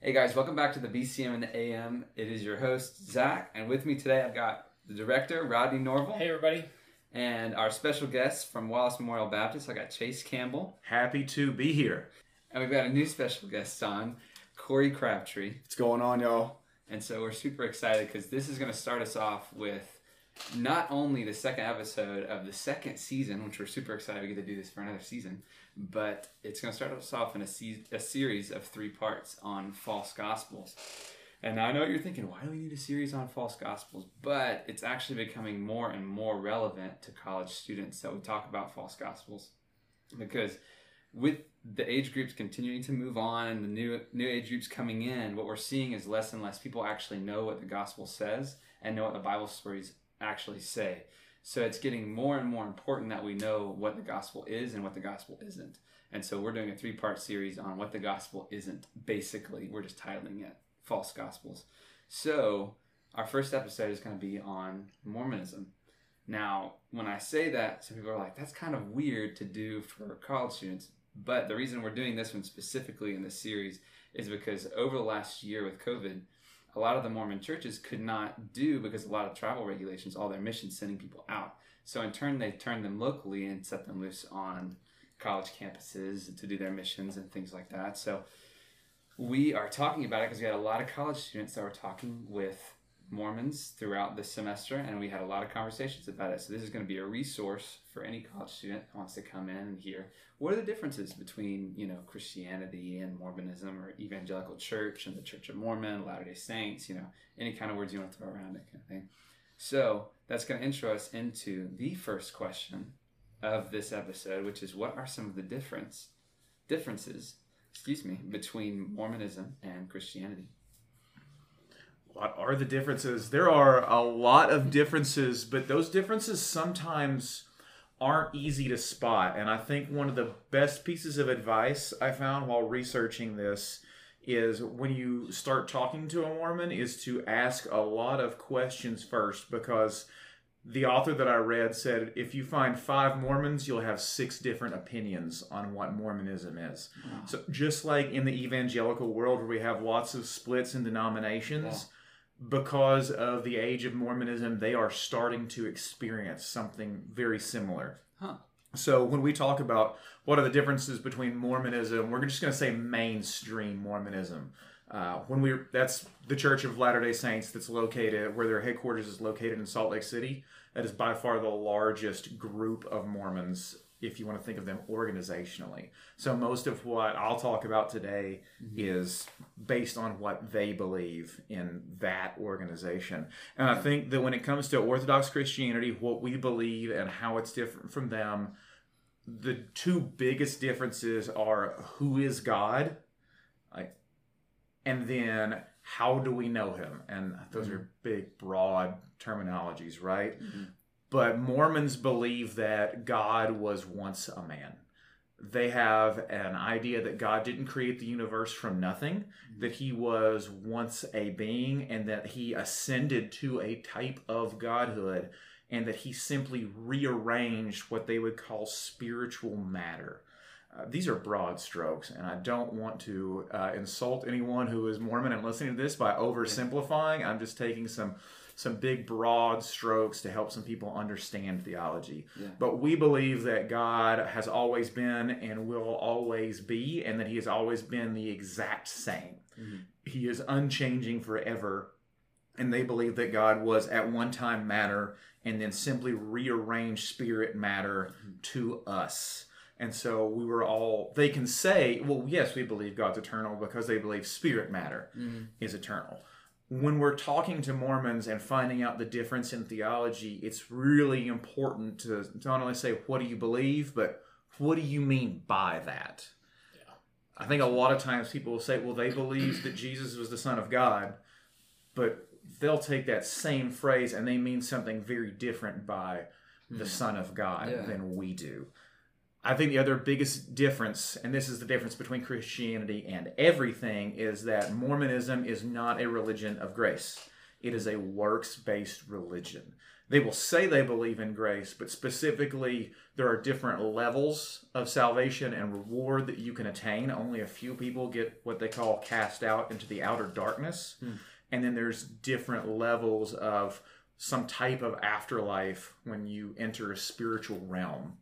Hey guys, welcome back to the BCM and the AM. It is your host, Zach, and with me today I've got the director, Rodney Norval, Hey, everybody. and our special guest from Wallace Memorial Baptist. I got Chase Campbell, Happy to be here. and we've got a new special guest on, Corey Crabtree. What's going on, y'all? And so we're super excited because this is going to start us off with not only the second episode of the second season, which we're super excited we get to do this for another season, but it's going to start us off in a, se- a series of three parts on false gospels. And I know what you're thinking, why do we need a series on false gospels? But it's actually becoming more and more relevant to college students that we talk about false gospels. Because with the age groups continuing to move on and the new new age groups coming in, what we're seeing is less and less people actually know what the gospel says and know what the Bible stories actually say. So it's getting more and more important that we know what the gospel is and what the gospel isn't. And so we're doing a three part series on what the gospel isn't. Basically, we're just titling it False Gospels. So our first episode is going to be on Mormonism. Now, when I say that, some people are like, that's kind of weird to do for college students. But the reason we're doing this one specifically in this series is because over the last year with COVID, a lot of the Mormon churches could not do because a lot of travel regulations, all their missions sending people out. So in turn, they turned them locally and set them loose on college campuses to do their missions and things like that. So we are talking about it because we had a lot of college students that were talking with Mormons throughout this semester, and we had a lot of conversations about it. So this is going to be a resource for any college student who wants to come in and hear what are the differences between you know Christianity and Mormonism, or evangelical church and the Church of Mormon, Latter Day Saints, you know any kind of words you want to throw around it, kind of thing. So that's going to intro us into the first question of this episode, which is what are some of the difference differences, excuse me, between Mormonism and Christianity? What are the differences? There are a lot of differences, but those differences sometimes aren't easy to spot. And I think one of the best pieces of advice I found while researching this is when you start talking to a Mormon is to ask a lot of questions first because the author that I read said if you find five Mormons, you'll have six different opinions on what Mormonism is. Wow. So just like in the evangelical world where we have lots of splits and denominations, because of the age of Mormonism, they are starting to experience something very similar. Huh. So when we talk about what are the differences between Mormonism, we're just going to say mainstream Mormonism. Uh, when we that's the Church of Latter Day Saints that's located where their headquarters is located in Salt Lake City. That is by far the largest group of Mormons, if you want to think of them organizationally. So most of what I'll talk about today is based on what they believe in that organization. And I think that when it comes to Orthodox Christianity, what we believe and how it's different from them, the two biggest differences are who is God, like, and then how do we know him? And those are big, broad terminologies, right? Mhm. But Mormons believe that God was once a man. They have an idea that God didn't create the universe from nothing, that he was once a being, and that he ascended to a type of godhood, and that he simply rearranged what they would call spiritual matter. Uh, these are broad strokes, and I don't want to uh, insult anyone who is Mormon and listening to this by oversimplifying. I'm just taking some some big broad strokes to help some people understand theology. Yeah. But we believe that God has always been and will always be, and that He has always been the exact same. Mhm. He is unchanging forever. And they believe that God was at one time matter and then simply rearranged spirit matter to us. And so we were all, they can say, well, yes, we believe God's eternal because they believe spirit matter Mhm. is eternal. When we're talking to Mormons and finding out the difference in theology, it's really important to not only say, what do you believe, but what do you mean by that? Yeah. I think a lot of times people will say, well, they believe that Jesus was the Son of God, but they'll take that same phrase and they mean something very different by the hmm. Son of God Yeah. than we do. I think the other biggest difference, and this is the difference between Christianity and everything, is that Mormonism is not a religion of grace. It is a works based religion. they will say they believe in grace, but specifically, there are different levels of salvation and reward that you can attain. Only a few people get what they call cast out into the outer darkness. Hmm. And then there's different levels of some type of afterlife when you enter a spiritual realm.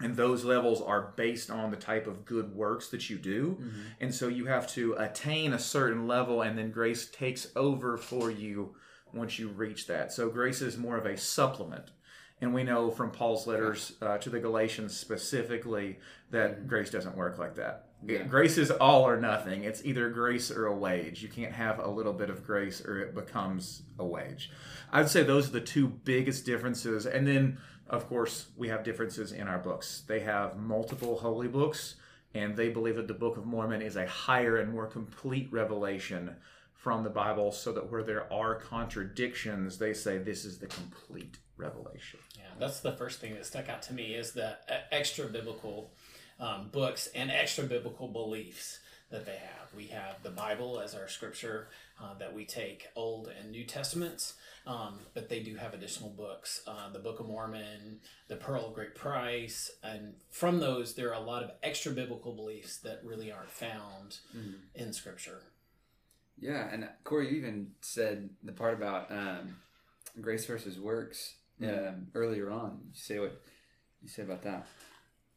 And those levels are based on the type of good works that you do. And so you have to attain a certain level, and then grace takes over for you once you reach that. So grace is more of a supplement. And we know from Paul's letters uh, to the Galatians specifically that grace doesn't work like that. Yeah. Grace is all or nothing. It's either grace or a wage. You can't have a little bit of grace or it becomes a wage. I'd say those are the two biggest differences. And then, of course, we have differences in our books. They have multiple holy books, and they believe that the Book of Mormon is a higher and more complete revelation from the Bible, so that where there are contradictions, they say this is the complete revelation. Yeah, that's the first thing that stuck out to me is the extra biblical um, books and extra biblical beliefs that they have. We have the Bible as our scripture uh, that we take Old and New Testaments, um, but they do have additional books, uh, the Book of Mormon, the Pearl of Great Price, and from those there are a lot of extra biblical beliefs that really aren't found in Scripture. Yeah, and Corey, you even said the part about um, grace versus works um, earlier on. You say what you say about that?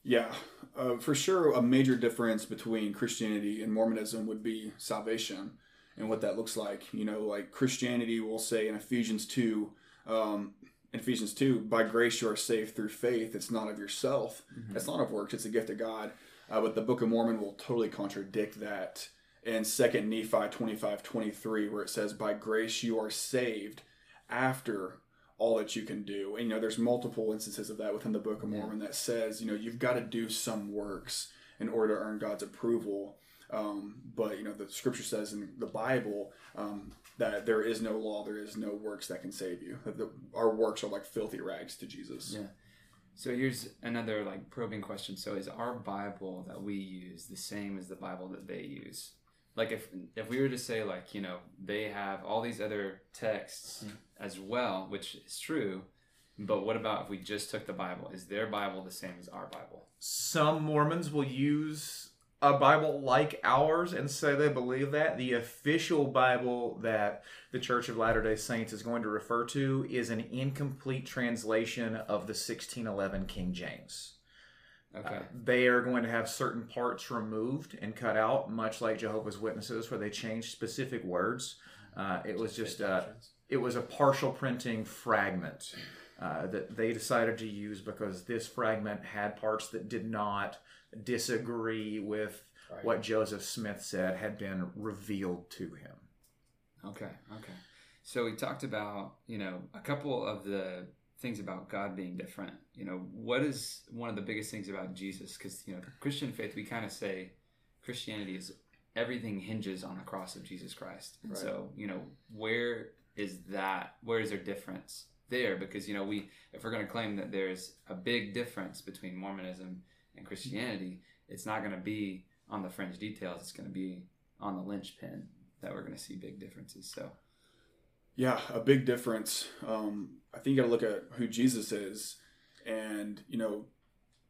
Yeah, uh, for sure. A major difference between Christianity and Mormonism would be salvation and what that looks like. You know, like Christianity will say in Ephesians 2, um, in Ephesians 2, by grace you are saved through faith. It's not of yourself, it's not of works, it's a gift of God. Uh, but the Book of Mormon will totally contradict that in 2 Nephi 25 23, where it says, By grace you are saved after all that you can do. And you know, there's multiple instances of that within the Book of Mormon that says, you know, you've got to do some works in order to earn God's approval. Um, but you know, the Scripture says in the Bible um, that there is no law, there is no works that can save you. That the, our works are like filthy rags to Jesus. Yeah. So here's another like probing question. So is our Bible that we use the same as the Bible that they use? Like if if we were to say like, you know, they have all these other texts as well, which is true, but what about if we just took the Bible? Is their Bible the same as our Bible? Some Mormons will use a Bible like ours and say they believe that. The official Bible that the Church of Latter day Saints is going to refer to is an incomplete translation of the 1611 King James. Okay. They are going to have certain parts removed and cut out, much like Jehovah's Witnesses, where they change specific words. Uh, it was just uh, it was a partial printing fragment uh, that they decided to use because this fragment had parts that did not disagree with Right. what Joseph Smith said had been revealed to him. Okay, okay. So we talked about, you know, a couple of the things about God being different. You know, what is one of the biggest things about Jesus? Because, you know, Christian faith, we kind of say Christianity is everything hinges on the cross of Jesus Christ. And Right. so, you know, where is that? Where is there difference there? Because, you know, we, if we're going to claim that there's a big difference between Mormonism and Christianity, it's not going to be on the fringe details. It's going to be on the linchpin that we're going to see big differences. So, Yeah, a big difference. Um, I think you got to look at who Jesus is, and you know,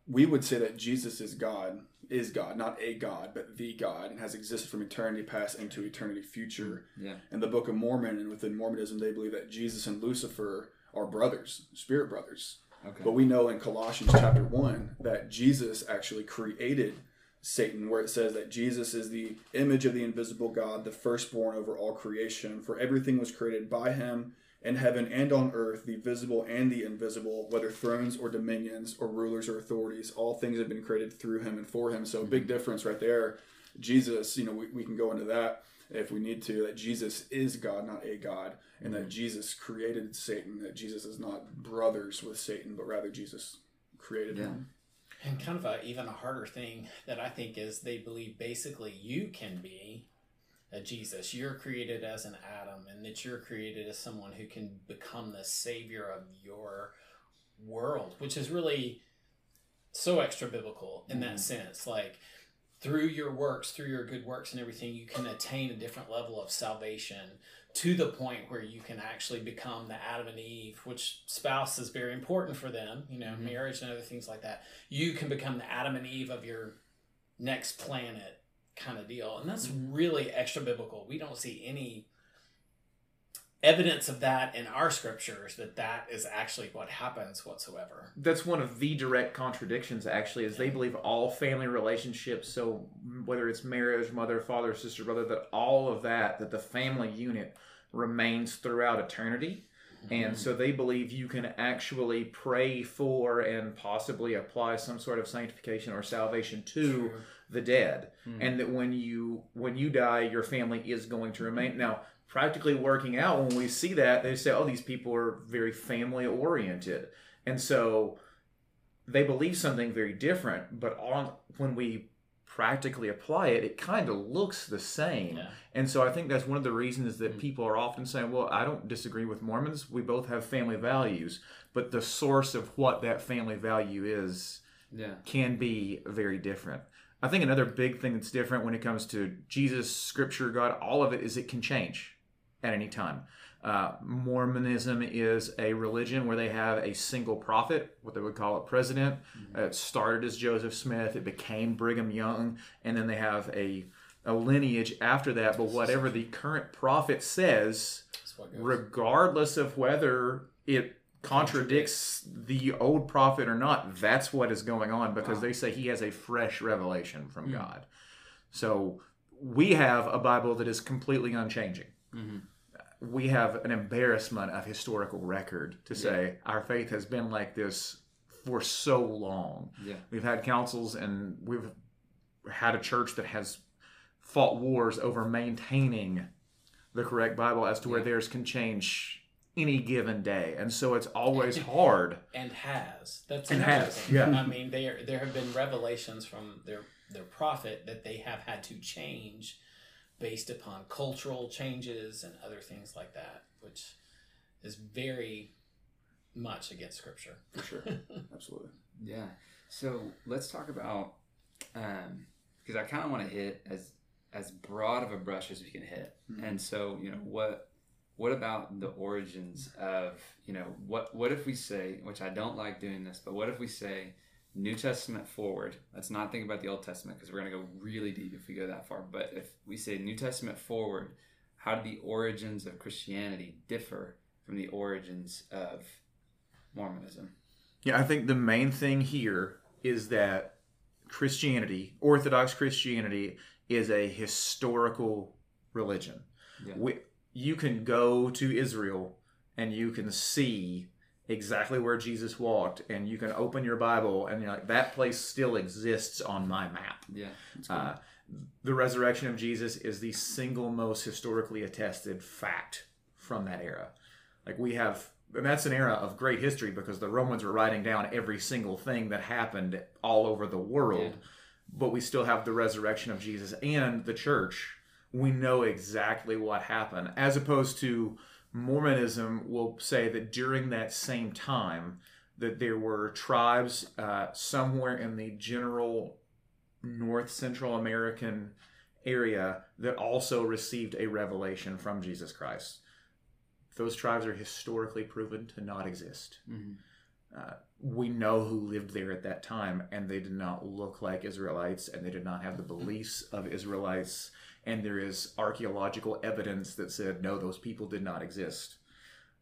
we would say that Jesus is God, is God, not a God, but the God, and has existed from eternity past into eternity future. Mm, yeah. In the Book of Mormon and within Mormonism, they believe that Jesus and Lucifer are brothers, spirit brothers. Okay. But we know in Colossians chapter 1 that Jesus actually created Satan, where it says that Jesus is the image of the invisible God, the firstborn over all creation. For everything was created by him in heaven and on earth, the visible and the invisible, whether thrones or dominions or rulers or authorities, all things have been created through him and for him. So, a big mm-hmm. difference right there. Jesus, you know, we, we can go into that if we need to, that Jesus is God, not a God, and that mm-hmm. Jesus created Satan, that Jesus is not brothers with Satan, but rather Jesus created Yeah. him. And kind of a, even a harder thing that I think is they believe basically you can be a Jesus. You're created as an Adam, and that you're created as someone who can become the savior of your world, which is really so extra biblical in that sense. Like through your works, through your good works and everything, you can attain a different level of salvation to the point where you can actually become the Adam and Eve, which spouse is very important for them, you know, Mhm. marriage and other things like that. You can become the Adam and Eve of your next planet kind of deal. And that's mm-hmm. really extra biblical. We don't see any evidence of that in our scriptures that that is actually what happens whatsoever. that's one of the direct contradictions actually is they believe all family relationships so whether it's marriage mother father sister brother that all of that that the family unit remains throughout eternity and so they believe you can actually pray for and possibly apply some sort of sanctification or salvation to True. the dead. Hmm. and that when you when you die your family is going to remain. Now practically working out when we see that they say oh these people are very family oriented. And so they believe something very different but on when we practically apply it it kind of looks the same Yeah. and so i think that's one of the reasons that Mm. people are often saying well i don't disagree with mormons we both have family values but the source of what that family value is Yeah. can be very different. I think another big thing that's different when it comes to Jesus, Scripture, God, all of it is it can change at any time. Uh, Mormonism is a religion where they have a single prophet, what they would call a president. Uh, it started as Joseph Smith, it became Brigham Young, and then they have a, a lineage after that. But whatever the current prophet says, That's what goes. regardless of whether it contradicts the old prophet or not, that's what is going on because Wow. they say he has a fresh revelation from Hmm. God. So we have a Bible that is completely unchanging. Mhm. We have an embarrassment of historical record to say our faith has been like this for so long. Yeah. We've had councils and we've had a church that has fought wars over maintaining the correct Bible as to where Yeah. theirs can change any given day. And so it's always hard. and has. That's And has, thing. yeah. I mean, there there have been revelations from their their prophet that they have had to change based upon cultural changes and other things like that, which is very much against scripture. for sure. Absolutely. Yeah. So let's talk about because I kind of want to hit as as broad of a brush as we can hit. Mhm. And so you know what what about the origins of you know what what if we say which I don't like doing this, but what if we say New Testament forward? Let's not think about the Old Testament because we're going to go really deep if we go that far. But if we say New Testament forward, how do the origins of Christianity differ from the origins of Mormonism? Yeah, I think the main thing here is that Christianity, Orthodox Christianity, is a historical religion. Yeah. We, you can go to Israel and you can see exactly where Jesus walked, and you can open your Bible and you're like, that place still exists on my map. Yeah. Cool. Uh, the resurrection of Jesus is the single most historically attested fact from that era. Like we have, and that's an era of great history because the Romans were writing down every single thing that happened all over the world. Yeah. But we still have the resurrection of Jesus and the church. We know exactly what happened, as opposed to Mormonism will say that during that same time that there were tribes uh, somewhere in the general North Central American area that also received a revelation from Jesus Christ. Those tribes are historically proven to not exist. Mhm. Uh, we know who lived there at that time, and they did not look like Israelites, and they did not have the beliefs of Israelites. And there is archaeological evidence that said, no, those people did not exist.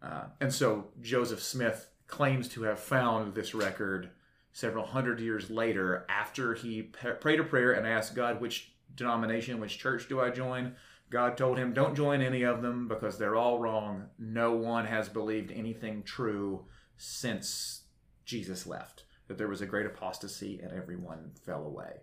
Uh, and so Joseph Smith claims to have found this record several hundred years later after he prayed a prayer and asked God, which denomination, which church do I join? God told him, don't join any of them because they're all wrong. No one has believed anything true since Jesus left. That there was a great apostasy and everyone fell away.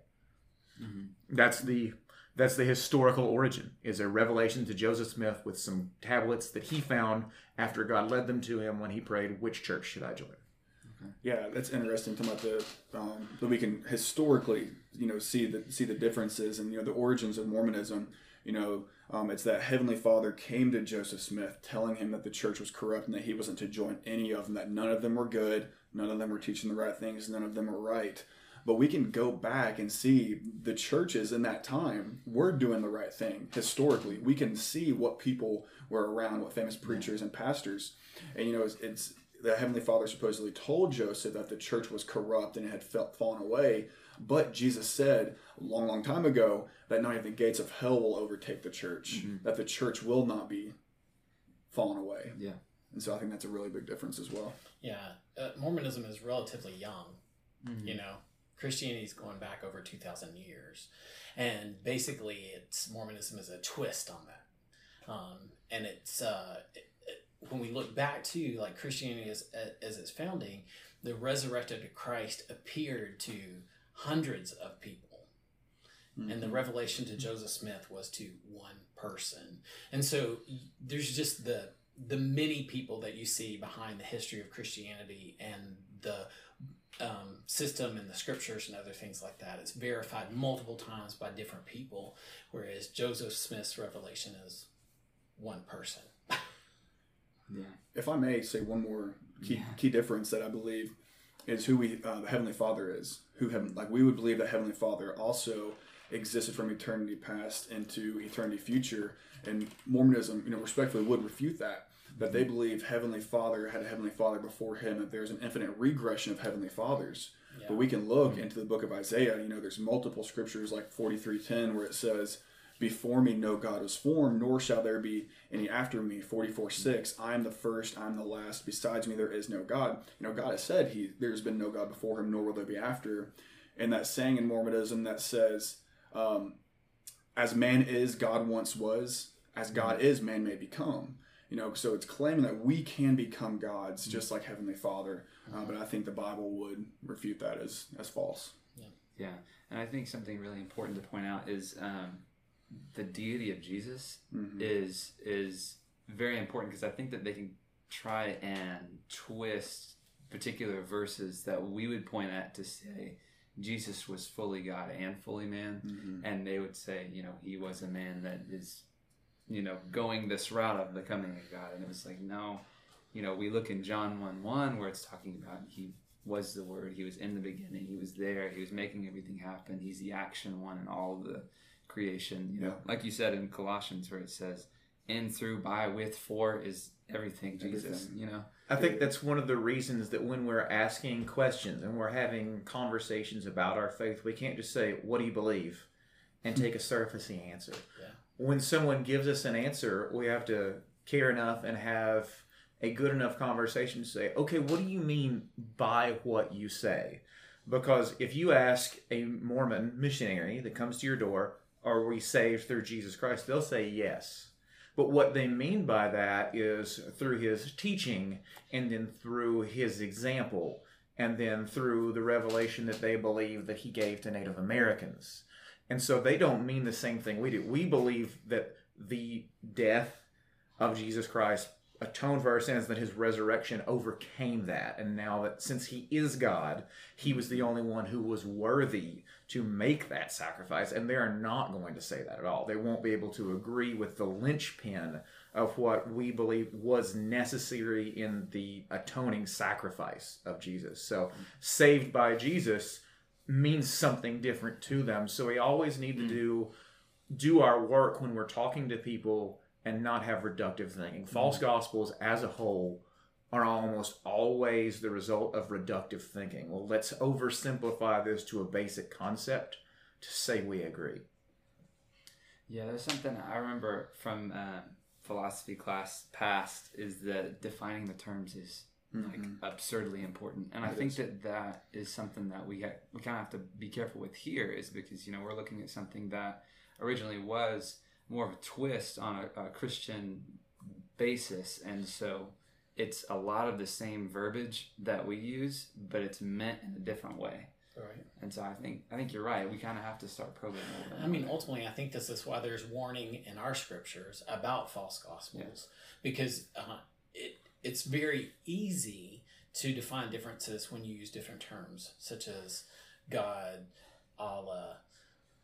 Mhm. That's the that's the historical origin is a revelation to Joseph Smith with some tablets that he found after God led them to him when he prayed, which church should I join? Yeah, that's interesting. Talking about the um, that we can historically, you know, see the see the differences and you know the origins of Mormonism. You know, um, it's that Heavenly Father came to Joseph Smith, telling him that the church was corrupt and that he wasn't to join any of them. That none of them were good, none of them were teaching the right things, none of them were right. But we can go back and see the churches in that time were doing the right thing historically. We can see what people were around, what famous preachers and pastors. And you know, it's, it's the Heavenly Father supposedly told Joseph that the church was corrupt and it had felt, fallen away. But Jesus said a long, long time ago that not even the gates of hell will overtake the church, that the church will not be fallen away. Yeah. And so I think that's a really big difference as well. Yeah, uh, Mormonism is relatively young. Mm-hmm. You know, Christianity is going back over two thousand years, and basically, it's Mormonism is a twist on that. Um, and it's uh, it, it, when we look back to like Christianity as as its founding, the resurrected Christ appeared to hundreds of people. And the revelation to Joseph Smith was to one person. And so there's just the the many people that you see behind the history of Christianity and the um, system and the scriptures and other things like that. It's verified multiple times by different people, whereas Joseph Smith's revelation is one person. Yeah. if I may say one more key Yeah. key difference that I believe is who we uh, the Heavenly Father is. Who heaven like we would believe that Heavenly Father also existed from eternity past into eternity future, and Mormonism, you know, respectfully would refute that. That they believe Heavenly Father had a Heavenly Father before him, that there's an infinite regression of Heavenly Fathers. Yeah. But we can look hmm. into the book of Isaiah. You know, there's multiple scriptures like 43:10 where it says, "Before me no God was formed, nor shall there be any after me." 44:6, "I am the first, I am the last. Besides me there is no God." You know, God has said He there's been no God before Him, nor will there be after. And that saying in Mormonism that says, um, "As man is, God once was. As God hmm. is, man may become." You know, so it's claiming that we can become gods, just like Heavenly Father. Uh, but I think the Bible would refute that as as false. Yeah, yeah, and I think something really important to point out is um, the deity of Jesus Mhm. is is very important because I think that they can try and twist particular verses that we would point at to say Jesus was fully God and fully man, Mhm. and they would say, you know, he was a man that is, you know, going this route of becoming a God, and it was like, no, you know, we look in John one one where it's talking about he was the Word, he was in the beginning, he was there, he was making everything happen, he's the action one in all of the creation. You know, Yeah. like you said in Colossians where it says, in, through, by, with, for is everything Jesus. Everything. You know, I think that's one of the reasons that when we're asking questions and we're having conversations about our faith, we can't just say, What do you believe? and take a surfacey answer. Yeah. When someone gives us an answer, we have to care enough and have a good enough conversation to say, Okay, what do you mean by what you say? Because if you ask a Mormon missionary that comes to your door, Are we saved through Jesus Christ? they'll say yes. But what they mean by that is through his teaching and then through his example and then through the revelation that they believe that he gave to Native Americans. And so they don't mean the same thing we do. We believe that the death of Jesus Christ atoned for our sins, that his resurrection overcame that. And now that since he is God, he was the only one who was worthy to make that sacrifice. And they are not going to say that at all. They won't be able to agree with the linchpin of what we believe was necessary in the atoning sacrifice of Jesus. So, saved by Jesus means something different to them. So, we always need to do do our work when we're talking to people and not have reductive thinking. False gospels as a whole are almost always the result of reductive thinking. Well, let's oversimplify this to a basic concept to say we agree. Yeah, there's something I remember from um, philosophy class past is that defining the terms is like absurdly important, and I think is. that that is something that we ha- we kind of have to be careful with here, is because you know we're looking at something that originally was more of a twist on a, a Christian basis, and so it's a lot of the same verbiage that we use, but it's meant in a different way. Right. And so I think I think you're right. We kind of have to start probing a bit. I mean, ultimately, I think this is why there's warning in our scriptures about false gospels, because uh, it it's very easy to define differences when you use different terms, such as God, Allah,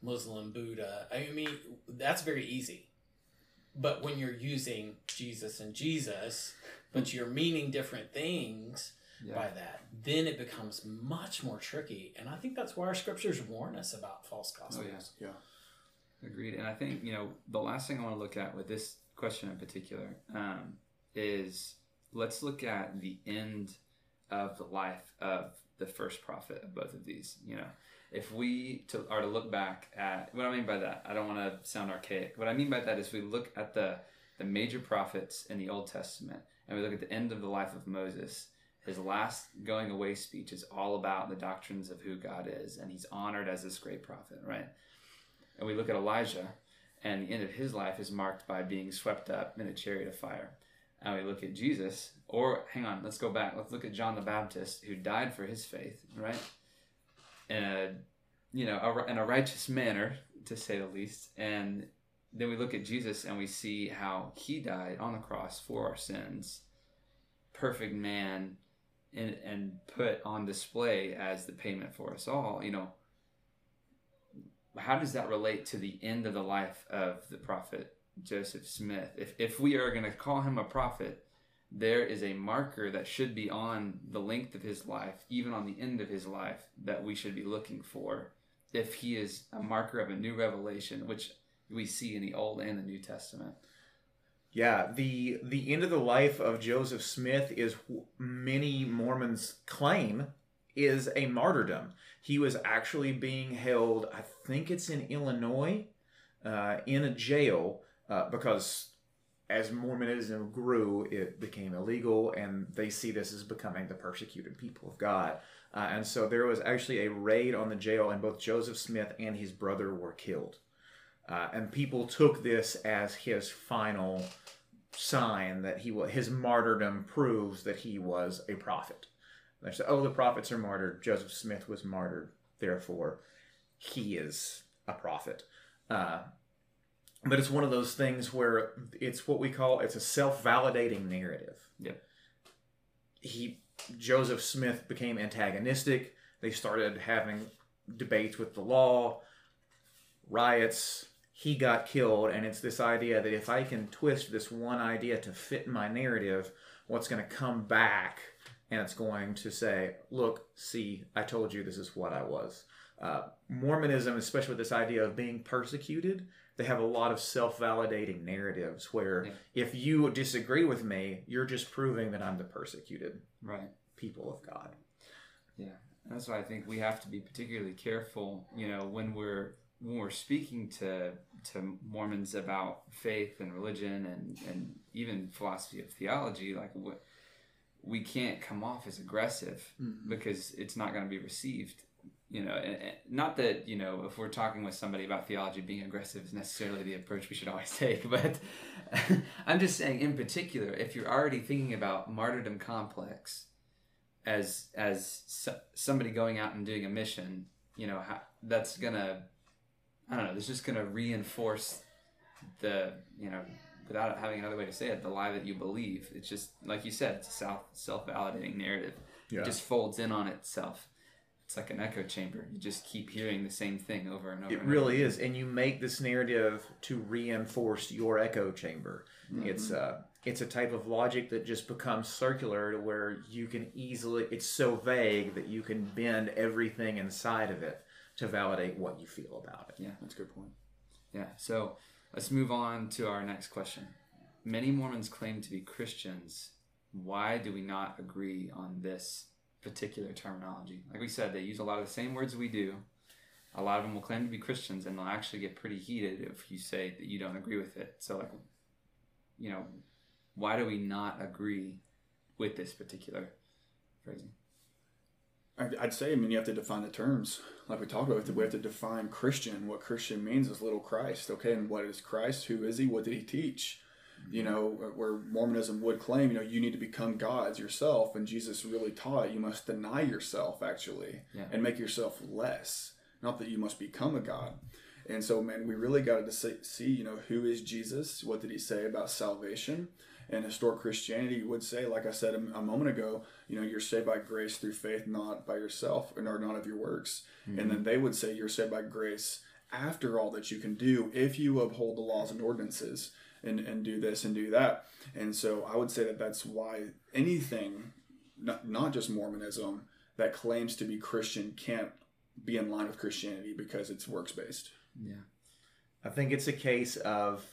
Muslim, Buddha. I mean, that's very easy. But when you're using Jesus and Jesus, but you're meaning different things, Yeah. by that, then it becomes much more tricky. And I think that's why our scriptures warn us about false gospels. Oh, yes. Yeah. Agreed. And I think, you know, the last thing I want to look at with this question in particular um, is let's look at the end of the life of the first prophet of both of these. You know, if we to, are to look back at what I mean by that, I don't want to sound archaic. What I mean by that is we look at the the major prophets in the Old Testament and we look at the end of the life of Moses. His last going away speech is all about the doctrines of who God is, and he's honored as this great prophet, right? And we look at Elijah, and the end of his life is marked by being swept up in a chariot of fire. And we look at Jesus, or hang on, let's go back. Let's look at John the Baptist, who died for his faith, right? In a, you know, a, in a righteous manner, to say the least. And then we look at Jesus, and we see how he died on the cross for our sins, perfect man, and and put on display as the payment for us all. You know, how does that relate to the end of the life of the prophet Joseph Smith? If, if we are going to call him a prophet, there is a marker that should be on the length of his life, even on the end of his life, that we should be looking for. If he is a marker of a new revelation, which we see in the Old and the New Testament. Yeah, the the end of the life of Joseph Smith is many Mormons claim is a martyrdom. He was actually being held, I think it's in Illinois, uh, in a jail uh, because as Mormonism grew, it became illegal, and they see this as becoming the persecuted people of God. Uh, and so there was actually a raid on the jail, and both Joseph Smith and his brother were killed. Uh, and people took this as his final sign that he was, his martyrdom proves that he was a prophet. They said, "Oh, the prophets are martyred. Joseph Smith was martyred, therefore he is a prophet." Uh, but it's one of those things where it's what we call it's a self-validating narrative. Yeah. He Joseph Smith became antagonistic. They started having debates with the law, riots. He got killed, and it's this idea that if I can twist this one idea to fit my narrative, what's going to come back and it's going to say, look, see, I told you this is what I was. Uh, Mormonism, especially with this idea of being persecuted, they have a lot of self validating narratives where Yeah. if you disagree with me, you're just proving that I'm the persecuted Right. people of God. Yeah, and that's why I think we have to be particularly careful. You know, when we're when we're speaking to to Mormons about faith and religion and and even philosophy of theology, like what we can't come off as aggressive mm-hmm. because it's not going to be received. You know, not that you know if we're talking with somebody about theology, being aggressive is necessarily the approach we should always take. But I'm just saying, in particular, if you're already thinking about martyrdom complex as as so, somebody going out and doing a mission, you know, how, that's gonna, I don't know, it's just gonna reinforce the, you know, without having another way to say it, the lie that you believe. It's just like you said, it's a self self validating narrative. Yeah. It just folds in on itself. It's like an echo chamber. You just keep hearing the same thing over and over. It and really over. is, and you make this narrative to reinforce your echo chamber. It's uh, it's a type of logic that just becomes circular to where you can easily. It's so vague that you can bend everything inside of it to validate what you feel about it. Yeah. That's a good point. Yeah. So let's move on to our next question. Many Mormons claim to be Christians. Why do we not agree on this particular terminology? Like we said, they use a lot of the same words we do. A lot of them will claim to be Christians, and they'll actually get pretty heated if you say that you don't agree with it. So, like, you know, why do we not agree with this particular phrasing? I'd say, I mean, you have to define the terms. Like we talked about, we have to define Christian. What Christian means is little Christ. Okay, and what is Christ? Who is he? What did he teach? You know, where Mormonism would claim, you know, you need to become gods yourself, and Jesus really taught you must deny yourself actually, Yeah. and make yourself less. Not that you must become a god. And so, man, we really got to see, you know, who is Jesus? What did he say about salvation? And historic Christianity would say, like I said a, a moment ago, you know, you're saved by grace through faith, not by yourself, and or not of your works. And mm-hmm. then they would say you're saved by grace after all that you can do if you uphold the laws and ordinances and, and do this and do that. And so I would say that that's why anything not, not just Mormonism that claims to be Christian can't be in line with Christianity because it's works based. Yeah. I think it's a case of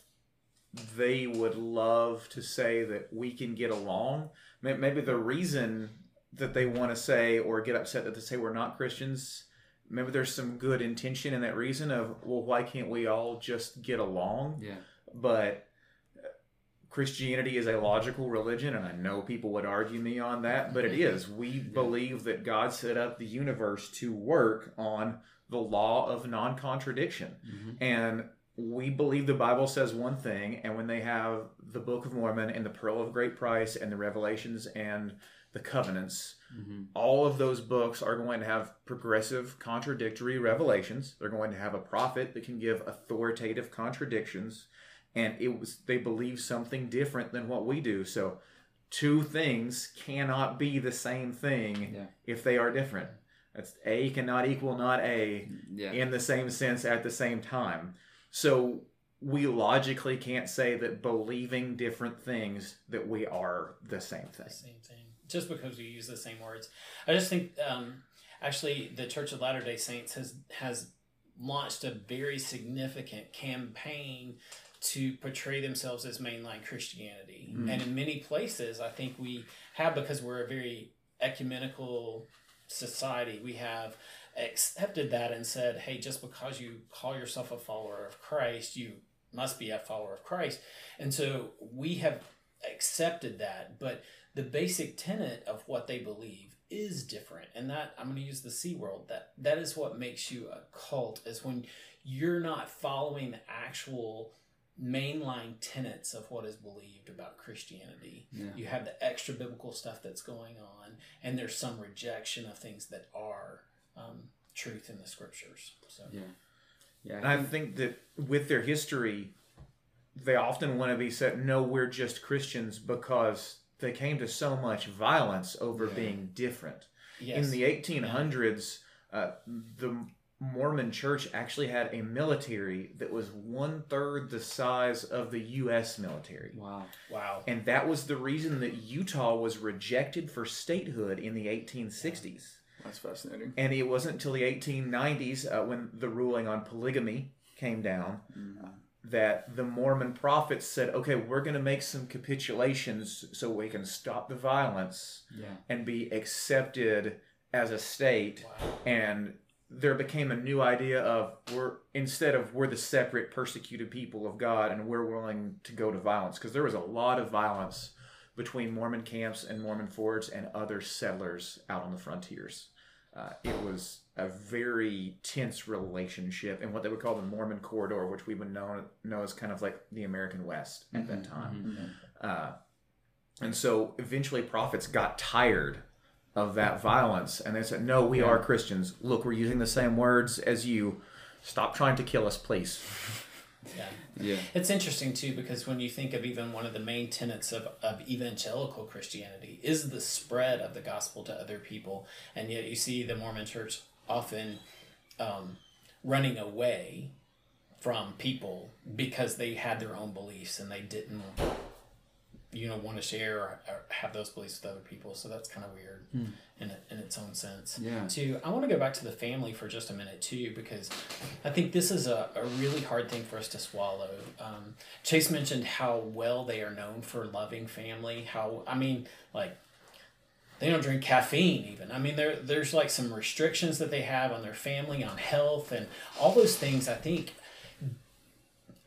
they would love to say that we can get along. Maybe the reason that they want to say or get upset that they say we're not Christians, maybe there's some good intention in that reason of, well, why can't we all just get along? Yeah. But Christianity is a logical religion, and I know people would argue me on that, but it is. We believe that God set up the universe to work on the law of non contradiction. Mhm. And we believe the Bible says one thing, and when they have the Book of Mormon and the Pearl of Great Price and the Revelations and the Covenants, Mhm. all of those books are going to have progressive contradictory revelations. They're going to have a prophet that can give authoritative contradictions, and it was they believe something different than what we do. So, two things cannot be the same thing Yeah. if they are different. That's A cannot equal not A Yeah. in the same sense at the same time. So we logically can't say that believing different things that we are the same thing. the same thing just because we use the same words i just think um, actually the church of latter day saints has has launched a very significant campaign to portray themselves as mainline christianity. Mm. and in many places i think we have because we're a very ecumenical society we have accepted that and said hey just because you call yourself a follower of christ you must be a follower of christ. And so we have accepted that but the basic tenet of what they believe is different. And that i'm going to use the c world that that is what makes you a cult is when you're not following the actual mainline tenets of what is believed about christianity Yeah. you have the extra biblical stuff that's going on and there's some rejection of things that are um, truth in the scriptures so Yeah. Yeah. And I think that with their history, they often want to be said, no, we're just Christians because they came to so much violence over Yeah. being different. yes In the 1800s, uh, the Mormon church actually had a military that was one third the size of the U.S. military. wow. wow And that was the reason that Utah was rejected for statehood in the 1860s. That's fascinating. And it wasn't until the 1890s, uh, when the ruling on polygamy came down, uh, that the Mormon prophets said, okay, we're going to make some capitulations so we can stop the violence Yeah. and be accepted as a state. wow And there became a new idea of we're instead of we're the separate persecuted people of God and we're willing to go to violence because there was a lot of violence between Mormon camps and Mormon forts and other settlers out on the frontiers. Uh, it was a very tense relationship in what they would call the Mormon corridor, which we would know know as kind of like the American West at that time. Uh, and so eventually prophets got tired of that violence and they said, No, we are Christians. Look, we're using the same words as you. Stop trying to kill us, please. yeah Yeah. It's interesting too because when you think of even one of the main tenets of, of evangelical Christianity is the spread of the gospel to other people, and yet you see the Mormon Church often um, running away from people because they had their own beliefs and they didn't, you know, want to share or, or have those beliefs with other people. So that's kind of weird in it, in its own sense. Yeah. Too, I want to go back to the family for just a minute too, because I think this is a, a really hard thing for us to swallow. Um, Chase mentioned how well they are known for loving family. How I mean, like they don't drink caffeine even. I mean, there there's like some restrictions that they have on their family, on health, and all those things. I think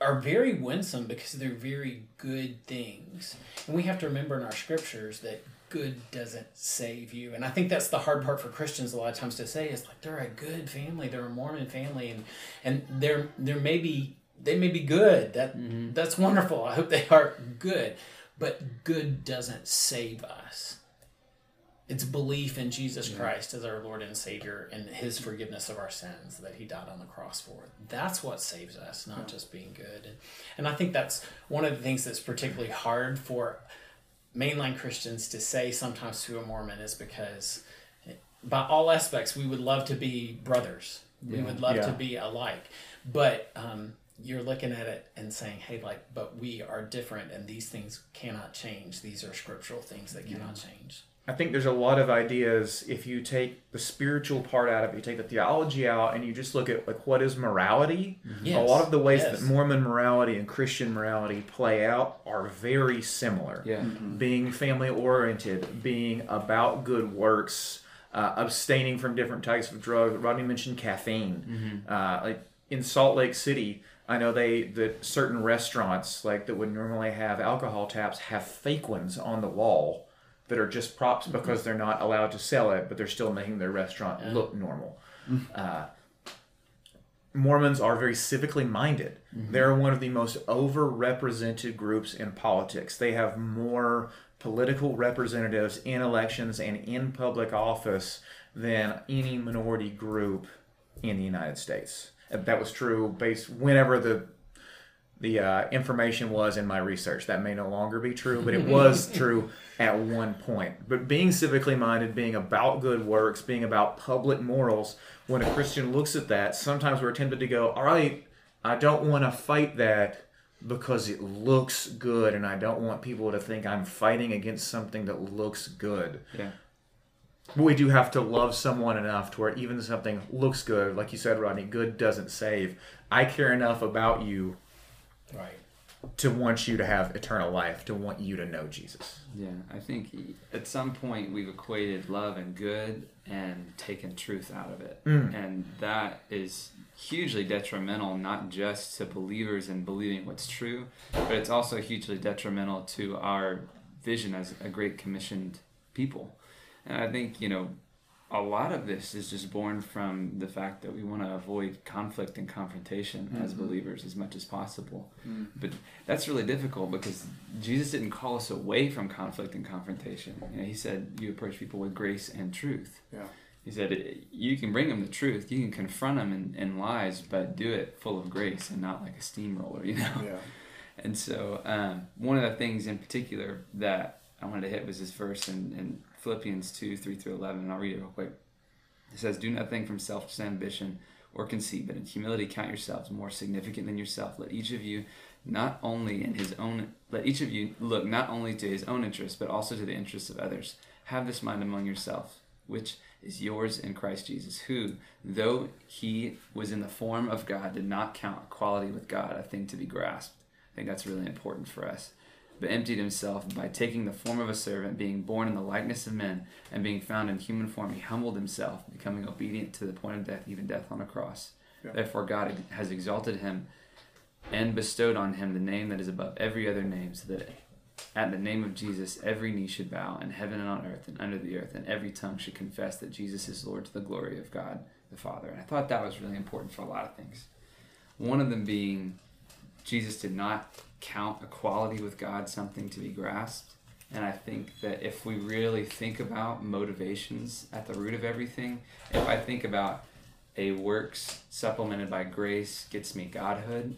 are very winsome because they're very good things. And we have to remember in our scriptures that good doesn't save you. And I think that's the hard part for Christians a lot of times to say is like they're a good family, they're a Mormon family and and they're they may be they may be good. That mm-hmm. that's wonderful. I hope they are good. But good doesn't save us. It's belief in Jesus Christ as our Lord and Savior and His forgiveness of our sins that He died on the cross for. That's what saves us, not just being good. And, and I think that's one of the things that's particularly hard for mainline Christians to say sometimes to a Mormon is because, by all aspects, we would love to be brothers. We would love to be alike. But um, you're looking at it and saying, hey, like, but we are different and these things cannot change. These are scriptural things that cannot change. I think there's a lot of ideas if you take the spiritual part out of it, you take the theology out, and you just look at like what is morality. A Yes, lot of the ways yes. that Mormon morality and Christian morality play out are very similar. Yeah. Being family oriented, being about good works, uh, abstaining from different types of drugs. Rodney mentioned caffeine. Uh, like in Salt Lake City, I know they that certain restaurants like that would normally have alcohol taps have fake ones on the wall that are just props because they're not allowed to sell it, but they're still making their restaurant look normal. Uh, Mormons are very civically minded. They're one of the most overrepresented groups in politics. They have more political representatives in elections and in public office than any minority group in the United States. Uh, That was true based whenever the the uh, information was in my research. That may no longer be true, but it was true at one point. But being civically minded, being about good works, being about public morals, when a Christian looks at that, sometimes we're tempted to go, all right, I don't want to fight that because it looks good, and I don't want people to think I'm fighting against something that looks good. Yeah. But we do have to love someone enough to where even something looks good, like you said, Rodney, good doesn't save. I care enough about you Right. to want you to have eternal life, to want you to know Jesus. Yeah, I think at some point we've equated love and good and taken truth out of it. Mm. And that is hugely detrimental, not just to believers and believing what's true, but it's also hugely detrimental to our vision as a great commissioned people. And I think, you know, a lot of this is just born from the fact that we want to avoid conflict and confrontation as believers as much as possible. But that's really difficult because Jesus didn't call us away from conflict and confrontation. You know, he said you approach people with grace and truth. Yeah. He said you can bring them the truth, you can confront them in, in lies, but do it full of grace and not like a steamroller, you know. Yeah. And so, um, one of the things in particular that I wanted to hit was this verse in, in Philippians 2 3 through 11, and I'll read it real quick. It says, Do nothing from selfish ambition or conceit, but in humility count yourselves more significant than yourself. Let each of you not only in his own, let each of you look not only to his own interests, but also to the interests of others. Have this mind among yourself, which is yours in Christ Jesus, who, though he was in the form of God, did not count equality with God a thing to be grasped. I think that's really important for us. But emptied himself by taking the form of a servant, being born in the likeness of men, and being found in human form, he humbled himself, becoming obedient to the point of death, even death on a cross. Yeah. Therefore, God has exalted him and bestowed on him the name that is above every other name, so that at the name of Jesus every knee should bow in heaven and on earth and under the earth, and every tongue should confess that Jesus is Lord to the glory of God the Father. And I thought that was really important for a lot of things. One of them being Jesus did not count equality with God something to be grasped. And I think that if we really think about motivations at the root of everything, if I think about a works supplemented by grace gets me godhood,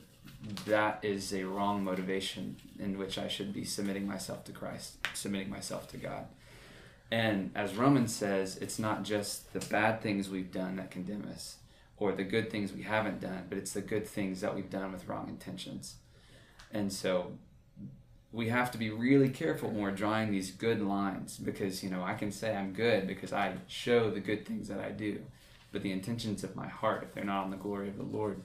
that is a wrong motivation in which I should be submitting myself to Christ, submitting myself to God. And as Romans says, it's not just the bad things we've done that condemn us or the good things we haven't done, but it's the good things that we've done with wrong intentions. And so we have to be really careful when we're drawing these good lines because, you know, I can say I'm good because I show the good things that I do. But the intentions of my heart, if they're not on the glory of the Lord,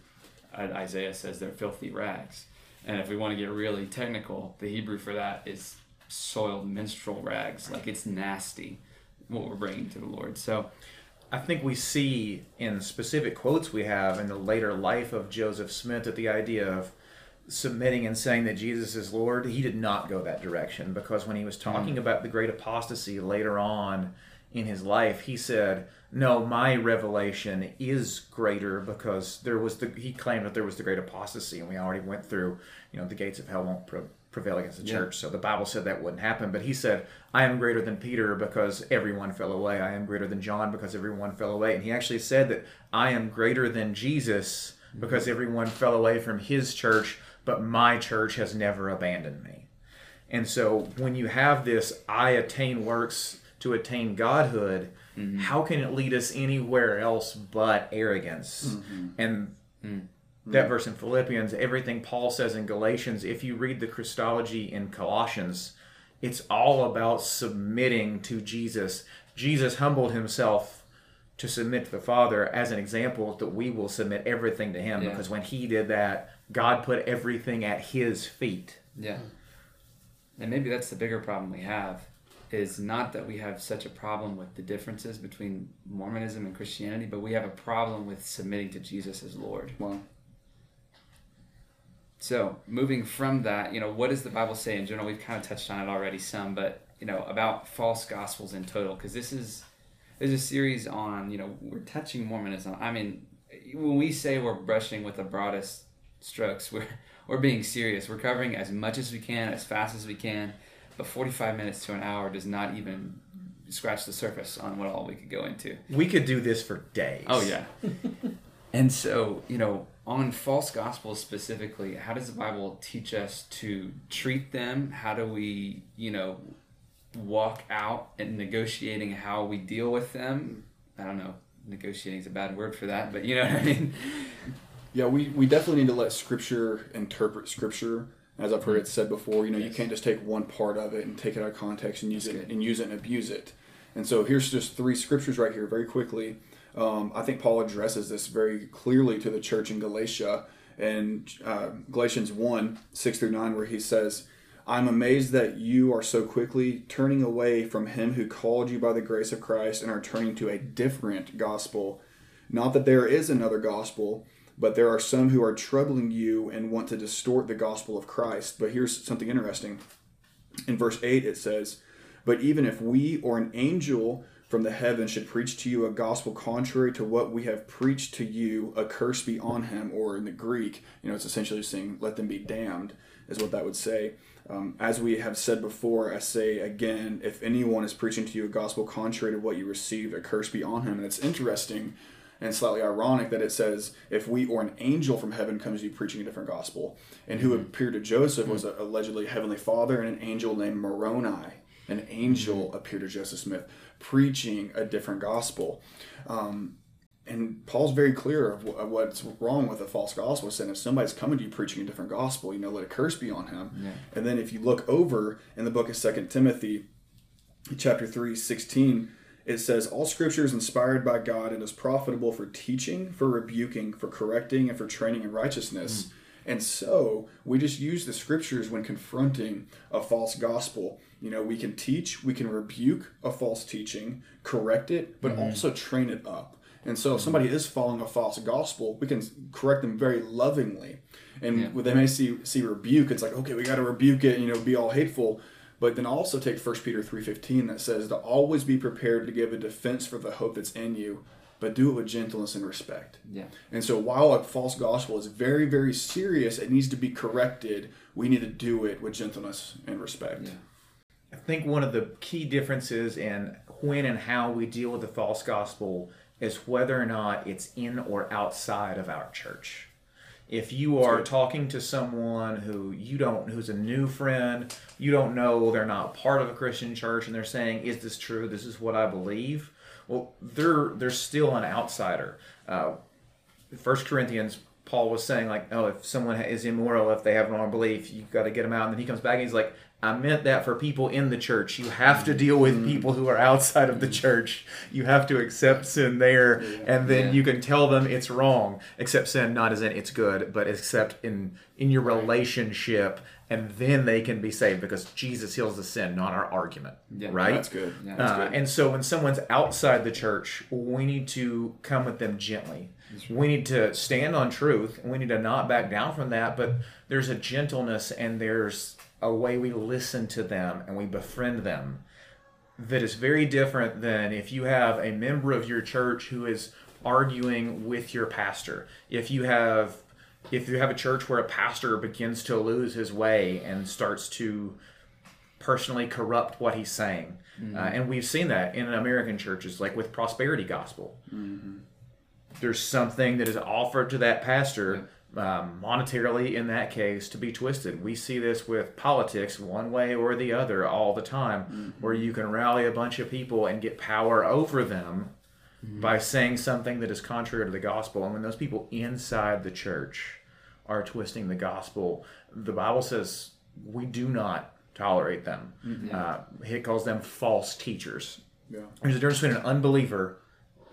uh, Isaiah says they're filthy rags. And if we want to get really technical, the Hebrew for that is soiled menstrual rags. Like it's nasty what we're bringing to the Lord. So, I think we see in specific quotes we have in the later life of Joseph Smith that the idea of submitting and saying that Jesus is Lord, he did not go that direction because when he was talking mm. about the great apostasy later on in his life, he said, "No, my revelation is greater because there was the." He claimed that there was the great apostasy, and we already went through. You know, the gates of hell won't pre- prevail against the Yeah. church. So the Bible said that wouldn't happen. But he said, "I am greater than Peter because everyone fell away. I am greater than John because everyone fell away." And he actually said that I am greater than Jesus mm-hmm. because everyone fell away from his church, but my church has never abandoned me. And so when you have this, I attain works to attain godhood, mm-hmm. how can it lead us anywhere else but arrogance? Mm-hmm. And that verse in Philippians, everything Paul says in Galatians, if you read the Christology in Colossians, it's all about submitting to Jesus. Jesus humbled himself to submit to the Father as an example that we will submit everything to him Yeah. because when he did that, God put everything at his feet. Yeah. And maybe that's the bigger problem we have is not that we have such a problem with the differences between Mormonism and Christianity, but we have a problem with submitting to Jesus as Lord. Wow. So, moving from that, you know, what does the Bible say in general? We've kind of touched on it already some, but you know, about false gospels in total because this is there's a series on, you know, we're touching Mormonism. I mean, when we say we're brushing with the broadest strokes, we're we're being serious. We're covering as much as we can, as fast as we can, but 45 minutes to an hour does not even scratch the surface on what all we could go into. We could do this for days. Oh yeah. and so, you know, on false gospels specifically, how does the Bible teach us to treat them? How do we, you know, walk out and negotiating how we deal with them? I don't know. Negotiating is a bad word for that, but you know what I mean? Yeah, we, we definitely need to let Scripture interpret Scripture. As I've heard it said before, you know, you can't just take one part of it and take it out of context and use That's it good. and use it and abuse it. And so here's just three scriptures right here, very quickly. Um, I think Paul addresses this very clearly to the church in Galatia, in uh, Galatians one six through nine, where he says, "I'm amazed that you are so quickly turning away from him who called you by the grace of Christ and are turning to a different gospel. Not that there is another gospel." But there are some who are troubling you and want to distort the gospel of Christ. But here's something interesting. In verse 8, it says, But even if we or an angel from the heaven should preach to you a gospel contrary to what we have preached to you, a curse be on him. Or in the Greek, you know, it's essentially saying, Let them be damned, is what that would say. Um, as we have said before, I say again, if anyone is preaching to you a gospel contrary to what you received, a curse be on him. And it's interesting and slightly ironic that it says if we or an angel from heaven comes to you preaching a different gospel and who mm-hmm. appeared to joseph was mm-hmm. a, allegedly heavenly father and an angel named moroni an angel mm-hmm. appeared to joseph smith preaching a different gospel. Um, and paul's very clear of, wh- of what's wrong with a false gospel. Saying if somebody's coming to you preaching a different gospel you know let a curse be on him. Yeah. and then if you look over in the book of second timothy chapter 3 16 it says all scripture is inspired by god and is profitable for teaching for rebuking for correcting and for training in righteousness. And so we just use the scriptures when confronting a false gospel you know we can teach we can rebuke a false teaching correct it but mm-hmm. also train it up. And so if mm-hmm. somebody is following a false gospel we can correct them very lovingly. And Yeah. they may see see rebuke. It's like okay we got to rebuke it you know be all hateful. But then also take 1 peter 3.15 that says to always be prepared to give a defense for the hope that's in you but do it with gentleness and respect. Yeah. and so while a false gospel is very very serious it needs to be corrected. We need to do it with gentleness and respect. Yeah. I think one of the key differences in when and how we deal with the false gospel is whether or not it's in or outside of our church. If you are talking to someone who you don't, who's a new friend, you don't know, they're not part of a Christian church, and they're saying, "Is this true? This is what I believe." Well, they're they're still an outsider. Uh, First Corinthians, Paul was saying like, oh, if someone is immoral, if they have an belief, you've got to get them out. And then he comes back and he's like, I meant that for people in the church. You have to deal with people who are outside of the church. You have to accept sin there, and then Yeah. you can tell them it's wrong. Accept sin, not as in it's good, but accept in in your relationship, and then they can be saved because Jesus heals the sin, not our argument. Yeah. right? that's good Yeah. That's Uh, good. and so when someone's outside the church, we need to come with them gently. We need to stand on truth and we need to not back down from that. But there's a gentleness and there's a way we listen to them and we befriend them that is very different than if you have a member of your church who is arguing with your pastor. If you have if you have a church where a pastor begins to lose his way and starts to personally corrupt what he's saying. Uh, and we've seen that in American churches, like with prosperity gospel. There's something that is offered to that pastor, um, monetarily in that case, to be twisted. We see this with politics, one way or the other, all the time, where you can rally a bunch of people and get power over them by saying something that is contrary to the gospel. And when those people inside the church are twisting the gospel, the Bible says we do not tolerate them. Mm-hmm. Uh, he calls them false teachers. Yeah. There's a difference between an unbeliever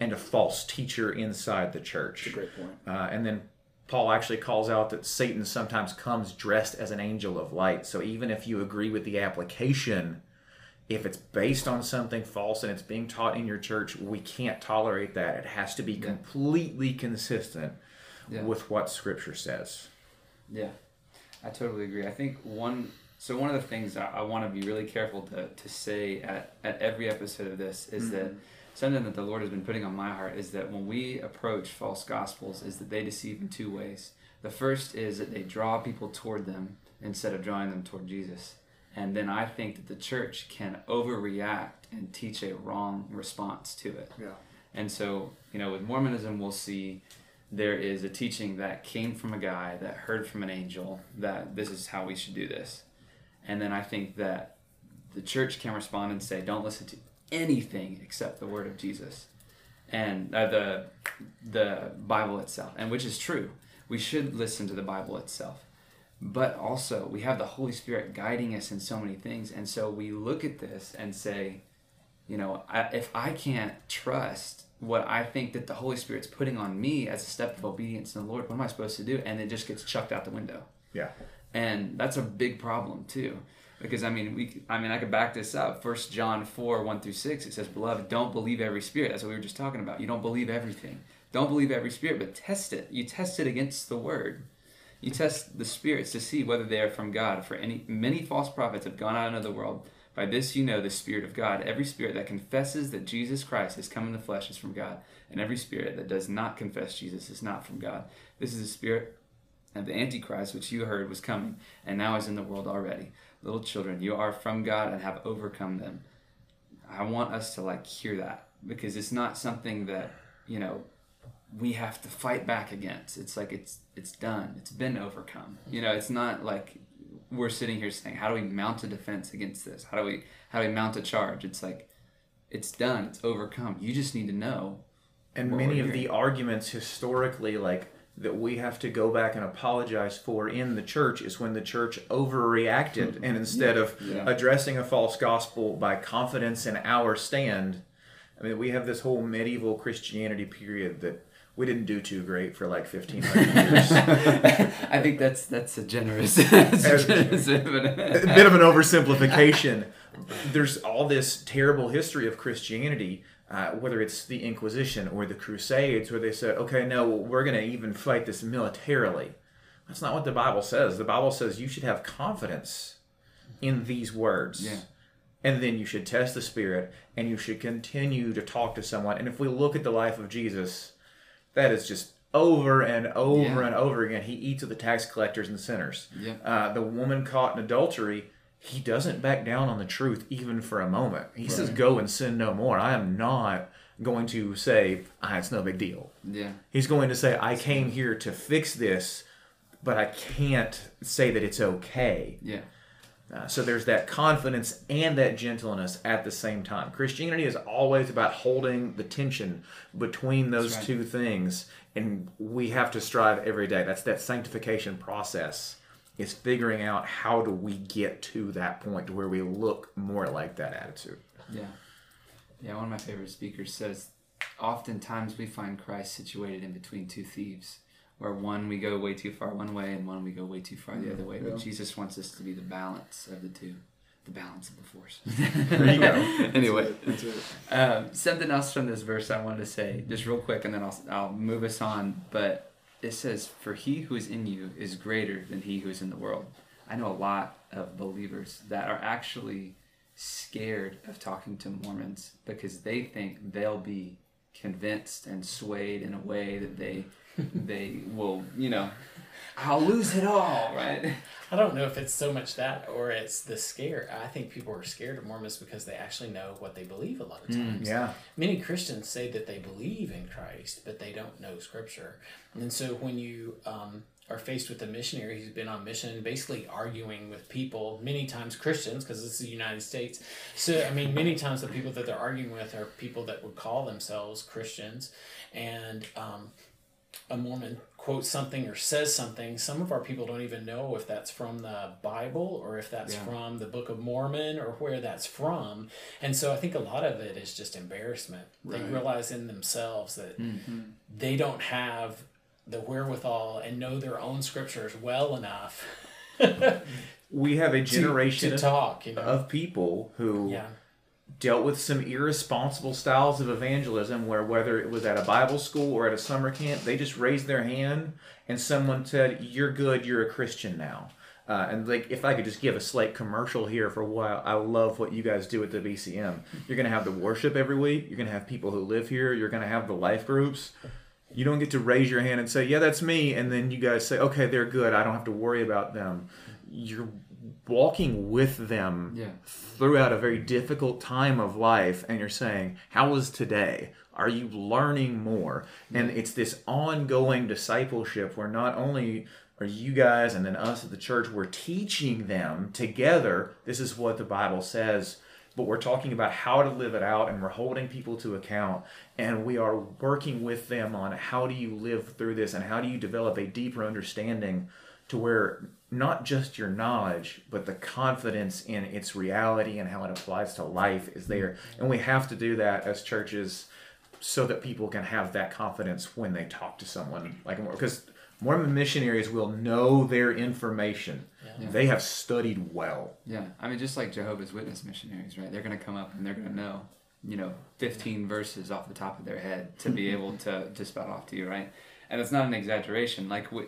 and a false teacher inside the church. Great point. Uh, and then Paul actually calls out that Satan sometimes comes dressed as an angel of light. So even if you agree with the application, if it's based on something false and it's being taught in your church, we can't tolerate that. It has to be completely consistent Yeah. with what Scripture says. Yeah, I totally agree. I think one. So one of the things I, I want to be really careful to, to say at, at every episode of this is mm-hmm. that something that the Lord has been putting on my heart is that when we approach false gospels, is that they deceive in two ways. The first is that they draw people toward them instead of drawing them toward Jesus. And then I think that the church can overreact and teach a wrong response to it. Yeah. And so, you know, with Mormonism, we'll see there is a teaching that came from a guy that heard from an angel that this is how we should do this. And then I think that the church can respond and say, don't listen to anything except the word of Jesus and uh, the the Bible itself, and which is true. We should listen to the Bible itself. But also, we have the Holy Spirit guiding us in so many things. And so we look at this and say, you know, I, if I can't trust what I think that the Holy Spirit's putting on me as a step of obedience in the Lord, what am I supposed to do? And it just gets chucked out the window. Yeah. And that's a big problem too. Because I mean, we I mean, I could back this up. First John four one through six. It says, "Beloved, don't believe every spirit." That's what we were just talking about. You don't believe everything. Don't believe every spirit, but test it. You test it against the word. You test the spirits to see whether they are from God. For any many false prophets have gone out into the world. By this you know the Spirit of God. Every spirit that confesses that Jesus Christ has come in the flesh is from God, and every spirit that does not confess Jesus is not from God. This is the spirit of the Antichrist, which you heard was coming, and now is in the world already. Little children, you are from God and have overcome them. I want us to like hear that because it's not something that you know we have to fight back against. It's like it's it's done. It's been overcome. You know, it's not like we're sitting here saying, "How do we mount a defense against this? How do we how do we mount a charge?" It's like it's done. It's overcome. You just need to know. And many of the arguments historically, like that we have to go back and apologize for in the church, is when the church overreacted, hmm. and instead of Yeah. addressing a false gospel by confidence in our stand, I mean, we have this whole medieval Christianity period that we didn't do too great for like fifteen hundred years. I think that's that's a generous, that's a generous a bit of an oversimplification. There's all this terrible history of Christianity, uh, whether it's the Inquisition or the Crusades, where they said, okay, no, we're going to even fight this militarily. That's not what the Bible says. The Bible says you should have confidence in these words. Yeah. And then you should test the Spirit and you should continue to talk to someone. And if we look at the life of Jesus, that is just over and over Yeah. and over again. He eats with the tax collectors and sinners. Yeah. Uh, the woman caught in adultery, he doesn't back down on the truth even for a moment. He says, Go and sin no more. I am not going to say, ah, It's no big deal. yeah. He's going to say, I came here to fix this, but I can't say that it's okay. Yeah. Uh, so there's that confidence and that gentleness at the same time. Christianity is always about holding the tension between those right. two things, and we have to strive every day. That's that sanctification process. Is figuring out how do we get to that point to where we look more like that attitude. Yeah. Yeah, one of my favorite speakers says oftentimes we find Christ situated in between two thieves, where one we go way too far one way and one we go way too far the other way. But Jesus wants us to be the balance of the two, the balance of the force. There you go. anyway, That's it. um, something else from this verse I wanted to say, just real quick, and then I'll, I'll move us on. But it says, For he who is in you is greater than he who is in the world. I know a lot of believers that are actually scared of talking to Mormons because they think they'll be convinced and swayed in a way that they they will, you know, I'll lose it all, right? I don't know if it's so much that or it's the scare. I think people are scared of Mormons because they actually know what they believe a lot of times. Yeah. Many Christians say that they believe in Christ, but they don't know Scripture. And so when you um, are faced with a missionary who's been on mission, basically arguing with people, many times Christians, because this is the United States. So, I mean, many times the people that they're arguing with are people that would call themselves Christians. And um, a Mormon quotes something or says something, some of our people don't even know if that's from the Bible or if that's Yeah. from the Book of Mormon or where that's from. And so I think a lot of it is just embarrassment. They realize in themselves that Mm-hmm. they don't have the wherewithal and know their own scriptures well enough We have a generation to of, talk, you know. of people who yeah. Dealt with some irresponsible styles of evangelism where whether it was at a Bible school or at a summer camp, they just raised their hand and someone said, You're good, you're a Christian now. Uh, and like, if I could just give a slight commercial here for a while, I love what you guys do at the BCM. You're to have the worship every week. You're to have people who live here. You're to have the life groups. You don't get to raise your hand and say, "Yeah, that's me," and then you guys say, "Okay, they're good. I don't have to worry about them." You're walking with them Yeah. throughout a very difficult time of life and you're saying how was today? Are you learning more? And it's this ongoing discipleship where not only are you guys and then us at the church we're teaching them together. This is what the bible says but we're talking about how to live it out and we're holding people to account and we are working with them on how do you live through this and how do you develop a deeper understanding to where not just your knowledge, but the confidence in its reality and how it applies to life is there. And we have to do that as churches so that people can have that confidence when they talk to someone like because Mormon missionaries will know their information. Yeah. They have studied well. Yeah, I mean, just like Jehovah's Witness missionaries, right? They're going to come up and they're going to know, you know, 15 verses off the top of their head to be able to, to spout off to you, right? And it's not an exaggeration. Like, we,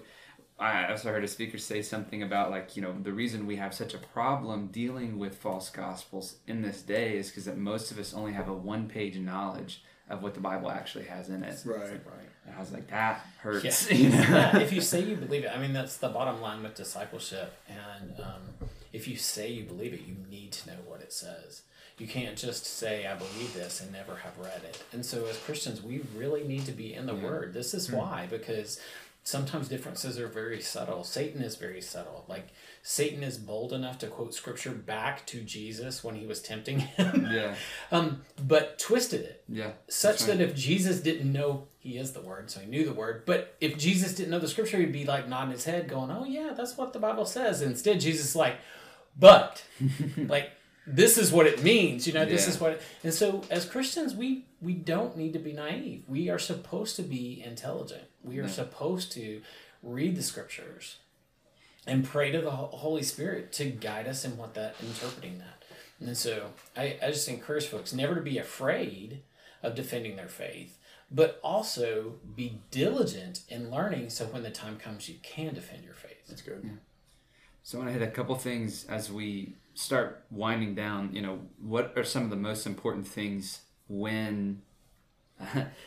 I also heard a speaker say something about, like, you know, the reason we have such a problem dealing with false gospels in this day is because that most of us only have a one page knowledge of what the Bible actually has in it. Right. Right. And I was like, that hurts. Yeah. you know? If you say you believe it, I mean that's the bottom line with discipleship. And um, if you say you believe it, you need to know what it says. You can't just say I believe this and never have read it. And so as Christians, we really need to be in the Word. This is why because sometimes differences are very subtle. Satan is very subtle. Like Satan is bold enough to quote Scripture back to Jesus when he was tempting him, yeah, um, but twisted it yeah. such right. that if Jesus didn't know he is the word, so he knew the word, but if Jesus didn't know the scripture, he'd be like nodding his head, going, "Oh yeah, that's what the Bible says." Instead, Jesus is like, "But like this is what it means, you know. This Yeah. is what." It, and so, as Christians, we we don't need to be naive. We are supposed to be intelligent. We are Yeah. supposed to read the scriptures and pray to the Holy Spirit to guide us in what that interpreting that. And so I, I just encourage folks never to be afraid of defending their faith, but also be diligent in learning so when the time comes you can defend your faith. That's good. So I want to hit a couple things as we start winding down. You know, what are some of the most important things when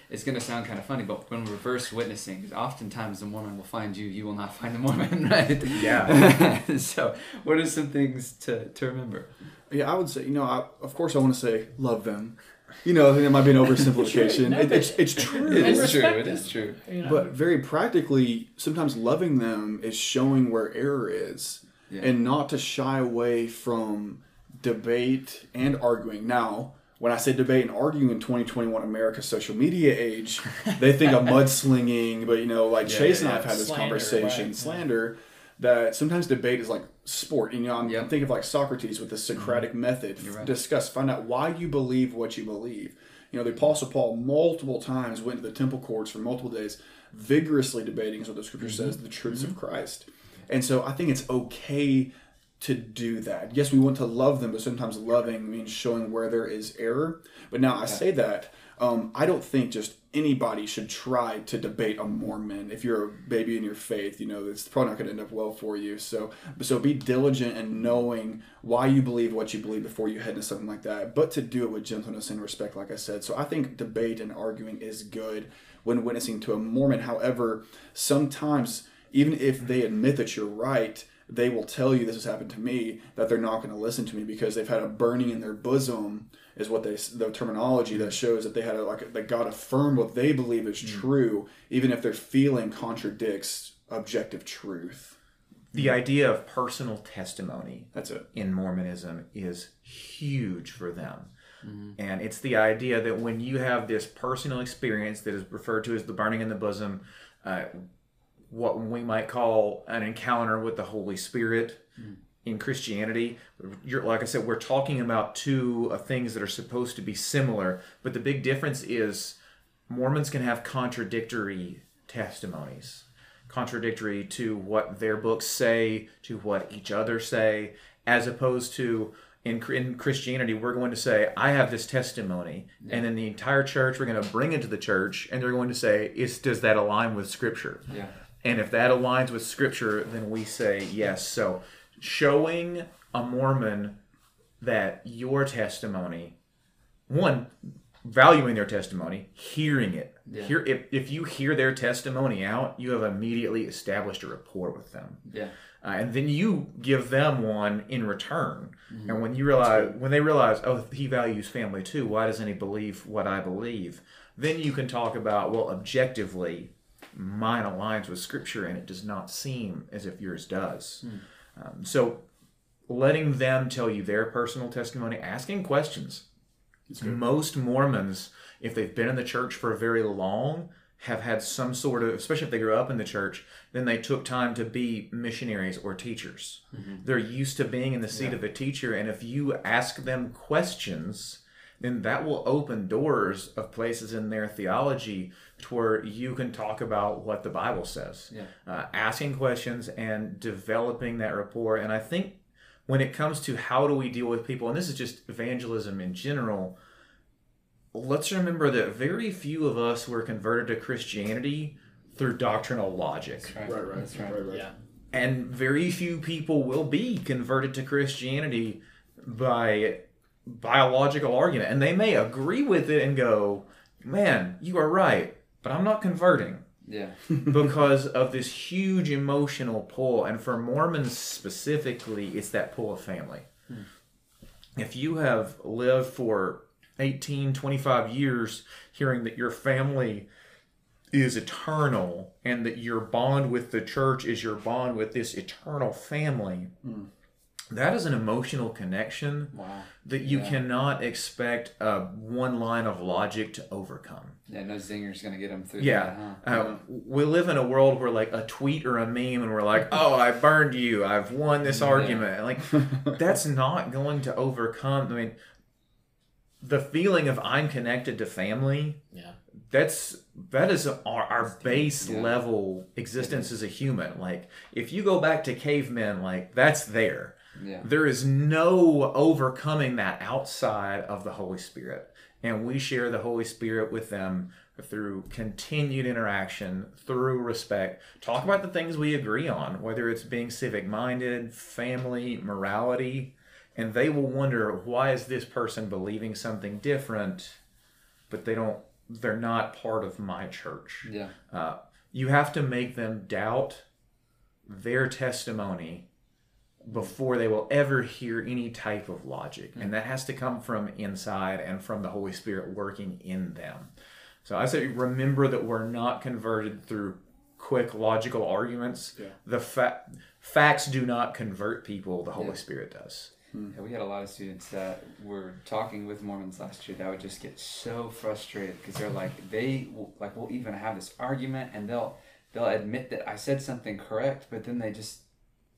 it's going to sound kind of funny, but when reverse witnessing, 'cause oftentimes the Mormon will find you, you will not find the Mormon, right? Yeah. so, what are some things to, to remember? Yeah, I would say, you know, I, of course I want to say love them. You know, I think that might be an oversimplification. No, It- it's, it's true. It is true. respect It them. is true. You know? But very practically, sometimes loving them is showing where error is Yeah. and not to shy away from debate and arguing. Now, when I say debate and arguing in 2021 America's social media age, they think of mudslinging, but you know, like Yeah, Chase yeah, and I have had this Slander, conversation, right. slander, that sometimes debate is like sport. You know, I'm Yep. thinking of like Socrates with the mm-hmm. Socratic method. You're right. Discuss, find out why you believe what you believe. You know, the Apostle Paul multiple times went to the temple courts for multiple days, vigorously debating, as what the scripture mm-hmm. says, the truths of mm-hmm. Christ. And so I think it's okay to do that. Yes, we want to love them, but sometimes loving means showing where there is error. But now I say that, um, I don't think just anybody should try to debate a Mormon. If you're a baby in your faith, you know, it's probably not going to end up well for you. So, so be diligent in knowing why you believe what you believe before you head into something like that, but to do it with gentleness and respect, like I said. So I think debate and arguing is good when witnessing to a Mormon. However, sometimes even if they admit that you're right, they will tell you this has happened to me that they're not going to listen to me because they've had a burning in their bosom is what they the terminology that shows that they had a, like that God affirmed what they believe is mm. true even if their feeling contradicts objective truth. The mm. idea of personal testimony That's it. in Mormonism is huge for them. Mm-hmm. And it's the idea that when you have this personal experience that is referred to as the burning in the bosom, uh, what we might call an encounter with the Holy Spirit in Christianity. You're, like I said, we're talking about two uh, things that are supposed to be similar, but the big difference is Mormons can have contradictory testimonies, contradictory to what their books say, to what each other say, as opposed to in, in Christianity, we're going to say, I have this testimony, and then the entire church, we're going to bring it to the church, and they're going to say, is, does that align with Scripture? Yeah. And if that aligns with Scripture, then we say yes. So showing a Mormon that your testimony, one, valuing their testimony, hearing it. Yeah. Hear if, if you hear their testimony out, you have immediately established a rapport with them. Yeah. Uh, and then you give them one in return. And when you realize, when they realize, oh, he values family too. Why doesn't he believe what I believe? Then you can talk about, well, objectively, mine aligns with Scripture, and it does not seem as if yours does. Um, so, letting them tell you their personal testimony, asking questions. Most Mormons, if they've been in the church for very long, have had some sort of, especially if they grew up in the church, then they took time to be missionaries or teachers. They're used to being in the seat of a teacher, and if you ask them questions, then that will open doors of places in their theology to where you can talk about what the Bible says. Yeah. Uh, asking questions and developing that rapport. And I think when it comes to how do we deal with people, and this is just evangelism in general, let's remember that very few of us were converted to Christianity through doctrinal logic. Right. Right, right, That's right. right, right. Yeah. And very few people will be converted to Christianity by biological argument. And they may agree with it and go, man, you are right, but I'm not converting Yeah. because of this huge emotional pull. And for Mormons specifically, it's that pull of family. Hmm. If you have lived for 18, 25 years hearing that your family is eternal and that your bond with the church is your bond with this eternal family, hmm. That is an emotional connection Wow. that you Yeah. cannot expect uh, one line of logic to overcome. Yeah. No zinger's gonna get them through. Yeah. That, huh? Uh, we live in a world where like a tweet or a meme and we're like, oh, I burned you. I've won this argument. Like that's not going to overcome. I mean, the feeling of I'm connected to family. Yeah. That's that is our, our base Yeah. level existence as a human. Like if you go back to cavemen, like that's there. Yeah. There is no overcoming that outside of the Holy Spirit. And we share the Holy Spirit with them through continued interaction, through respect. Talk about the things we agree on, whether it's being civic minded, family, morality. And they will wonder why is this person believing something different, but they don't, they're not part of my church. Yeah. Uh, you have to make them doubt their testimony before they will ever hear any type of logic. Mm. And that has to come from inside and from the Holy Spirit working in them. So I say, remember that we're not converted through quick logical arguments. Yeah. The fa- facts do not convert people, the Holy Yeah. Spirit does. Mm. Yeah, we had a lot of students that were talking with Mormons last year that would just get so frustrated because they're like they will, like we'll even have this argument and they'll they'll admit that I said something correct, but then they just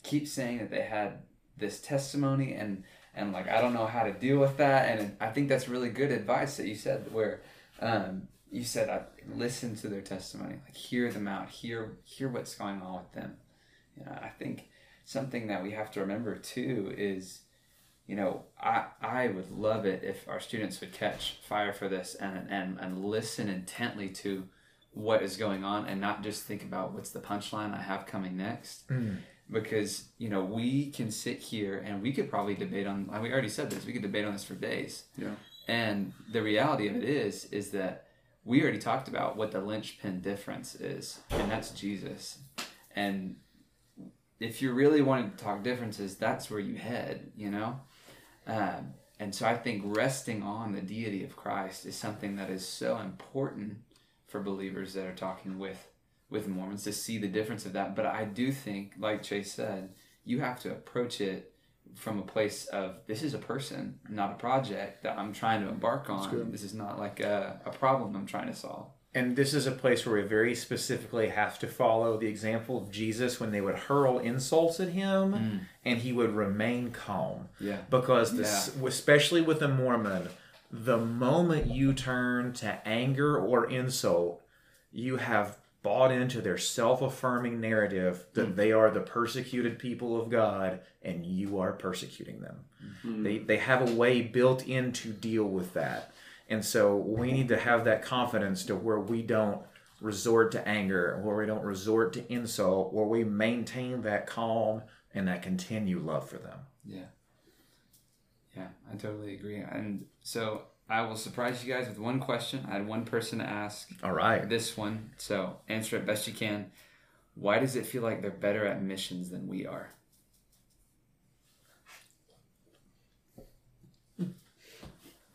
keep saying that they had this testimony and and like I don't know how to deal with that. And I think that's really good advice that you said where um, you said I listen to their testimony, like hear them out, hear hear what's going on with them. You know, I think something that we have to remember too is you know, I I would love it if our students would catch fire for this and and and listen intently to what is going on and not just think about what's the punchline I have coming next. Because you know we can sit here and we could probably debate on. We already said this. We could debate on this for days. Yeah. And the reality of it is, is that we already talked about what the linchpin difference is, and that's Jesus. And if you really wanted to talk differences, that's where you head, you know? Um, and so I think resting on the deity of Christ is something that is so important for believers that are talking with with Mormons to see the difference of that. But I do think, like Chase said, you have to approach it from a place of this is a person, not a project that I'm trying to embark on. This is not like a, a problem I'm trying to solve. and this is a place where we very specifically have to follow the example of Jesus when they would hurl insults at him mm. and he would remain calm. Yeah. Because this, especially with a Mormon, the moment you turn to anger or insult, you have bought into their self-affirming narrative that hmm. they are the persecuted people of God and you are persecuting them. Hmm. They they have a way built in to deal with that. And so we need to have that confidence to where we don't resort to anger, where we don't resort to insult, where we maintain that calm and that continued love for them. Yeah. Yeah, I totally agree. And so I will surprise you guys with one question. I had one person to ask All right. this one, so answer it best you can. Why does it feel like they're better at missions than we are?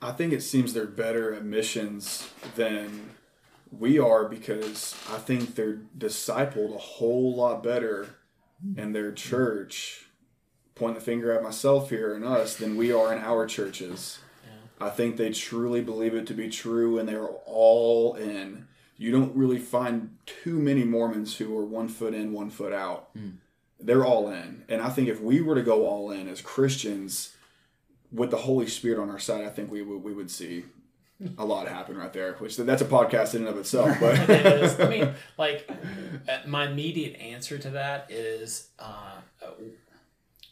I think it seems they're better at missions than we are because I think they're discipled a whole lot better in their church. Point the finger at myself here and us than we are in our churches. I think they truly believe it to be true and they're all in. You don't really find too many Mormons who are one foot in, one foot out. They're all in. And I think if we were to go all in as Christians, with the Holy Spirit on our side, I think we would we would see a lot happen right there. Which that's a podcast in and of itself. But it is. I mean, like uh, my immediate answer to that is uh,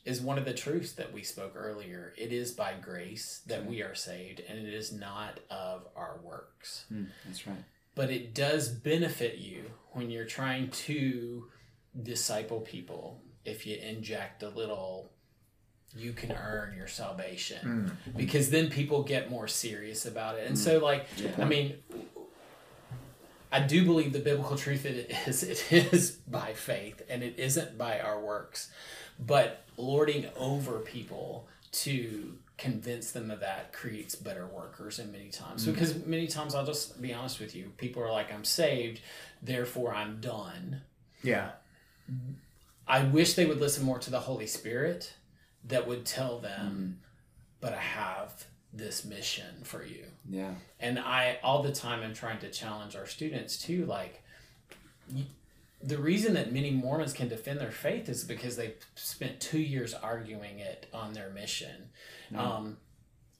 is one of the truths that we spoke earlier. It is by grace that we are saved, and it is not of our works. Hmm, that's right. But it does benefit you when you're trying to disciple people. If you inject a little you can earn your salvation. Because then people get more serious about it. And so like i mean I do believe the biblical truth it is it is by faith and it isn't by our works, but lording over people to convince them of that creates better workers and many times. Mm-hmm. Because many times I'll just be honest with you people are like I'm saved therefore I'm done. Yeah. I wish they would listen more to the Holy Spirit that would tell them mm-hmm. but I have this mission for you. Yeah. and i all the time I'm trying to challenge our students too like the reason that many mormons can defend their faith is because they spent two years arguing it on their mission. Um,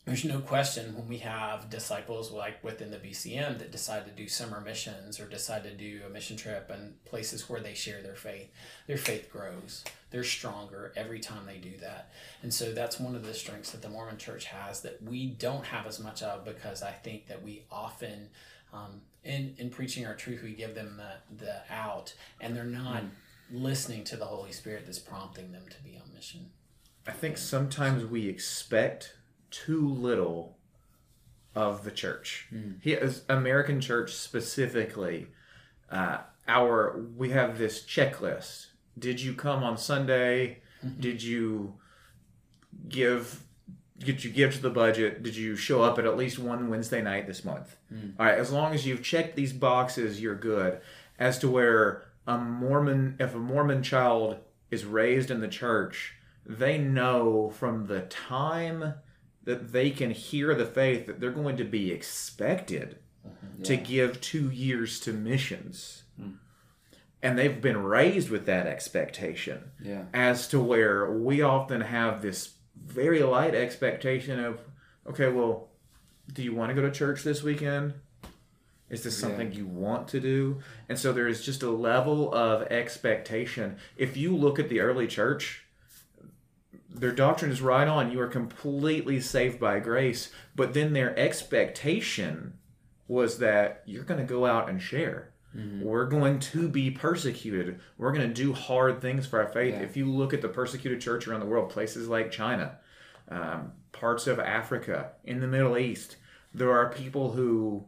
there's no question when we have disciples like within the bcm that decide to do summer missions or decide to do a mission trip and places where they share their faith their faith grows. They're stronger every time they do that. And so that's one of the strengths that the mormon church has that we don't have as much of because i think that we often um, in, in preaching our truth we give them the, the out and they're not hmm. listening to the holy spirit that's prompting them to be on mission I think sometimes we expect too little of the church. Hmm. He, as American church specifically, uh, our we have this checklist. Did you come on Sunday? Mm-hmm. Did you give? Did you give to the budget? Did you show up at at least one Wednesday night this month? Hmm. All right, as long as you've checked these boxes, you're good. As to where a Mormon, if a Mormon child is raised in the church, they know from the time that they can hear the faith that they're going to be expected mm-hmm. to give two years to missions. Hmm. And they've been raised with that expectation Yeah. as to where we often have this very light expectation of, okay, well, do you want to go to church this weekend? Is this something you want to do? And so there is just a level of expectation. If you look at the early church, their doctrine is right on. You are completely saved by grace. But then their expectation was that you're going to go out and share. We're going to be persecuted. We're going to do hard things for our faith. Yeah. If you look at the persecuted church around the world, places like China, um, parts of Africa, in the Middle East, there are people who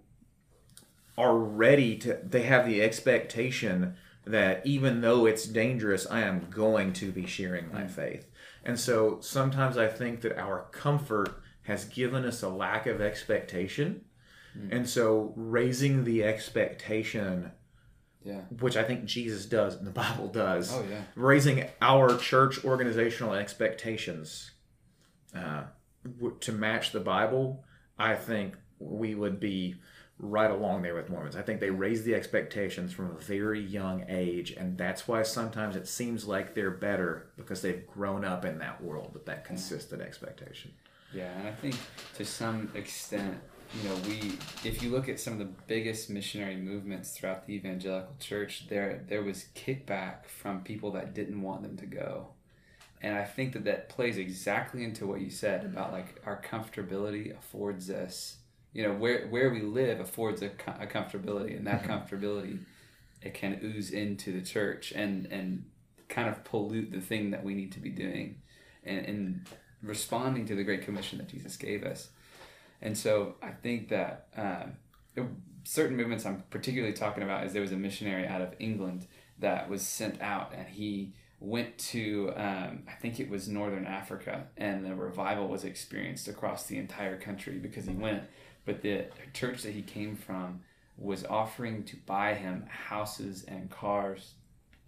are ready to, they have the expectation that even though it's dangerous, I am going to be sharing my faith. And so sometimes I think that our comfort has given us a lack of expectation. And so raising the expectation, Yeah. which I think Jesus does and the Bible does, Oh yeah. raising our church organizational expectations uh, w- to match the Bible, I think we would be right along there with Mormons. I think they raise the expectations from a very young age, and that's why sometimes it seems like they're better because they've grown up in that world with that consistent expectation. Yeah, and I think to some extent, you know, we if you look at some of the biggest missionary movements throughout the evangelical church, there there was kickback from people that didn't want them to go. And I think that that plays exactly into what you said about like our comfortability affords us, you know, where where we live affords a, a comfortability, and that comfortability it can ooze into the church and and kind of pollute the thing that we need to be doing, and, and responding to the great commission that Jesus gave us. And so I think that um, certain movements I'm particularly talking about is there was a missionary out of England that was sent out and he went to um, I think it was northern Africa and the revival was experienced across the entire country because he went but the church that he came from was offering to buy him houses and cars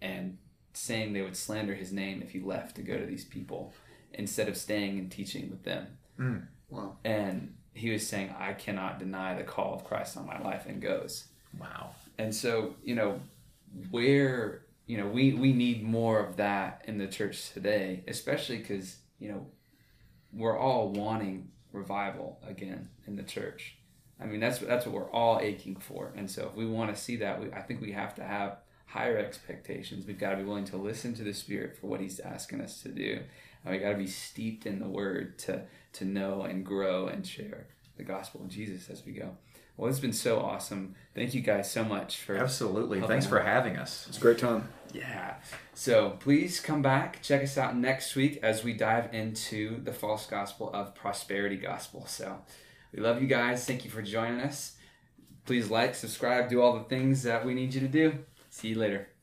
and saying they would slander his name if he left to go to these people instead of staying and teaching with them. Mm. Wow. And he was saying, I cannot deny the call of Christ on my life and goes. Wow. And so, you know, where, you know, we, we need more of that in the church today, especially because, you know, we're all wanting revival again in the church. I mean, that's, that's what we're all aching for. And so if we want to see that, we, I think we have to have higher expectations. We've got to be willing to listen to the Spirit for what He's asking us to do. And we got to be steeped in the Word to to know and grow and share the gospel of Jesus as we go. Well, it's been so awesome. Thank you guys so much for Absolutely. helping Thanks for having us. It's a great time. Yeah. So please come back, check us out next week as we dive into the false gospel of prosperity gospel. So we love you guys. Thank you for joining us. Please like, subscribe, do all the things that we need you to do. See you later.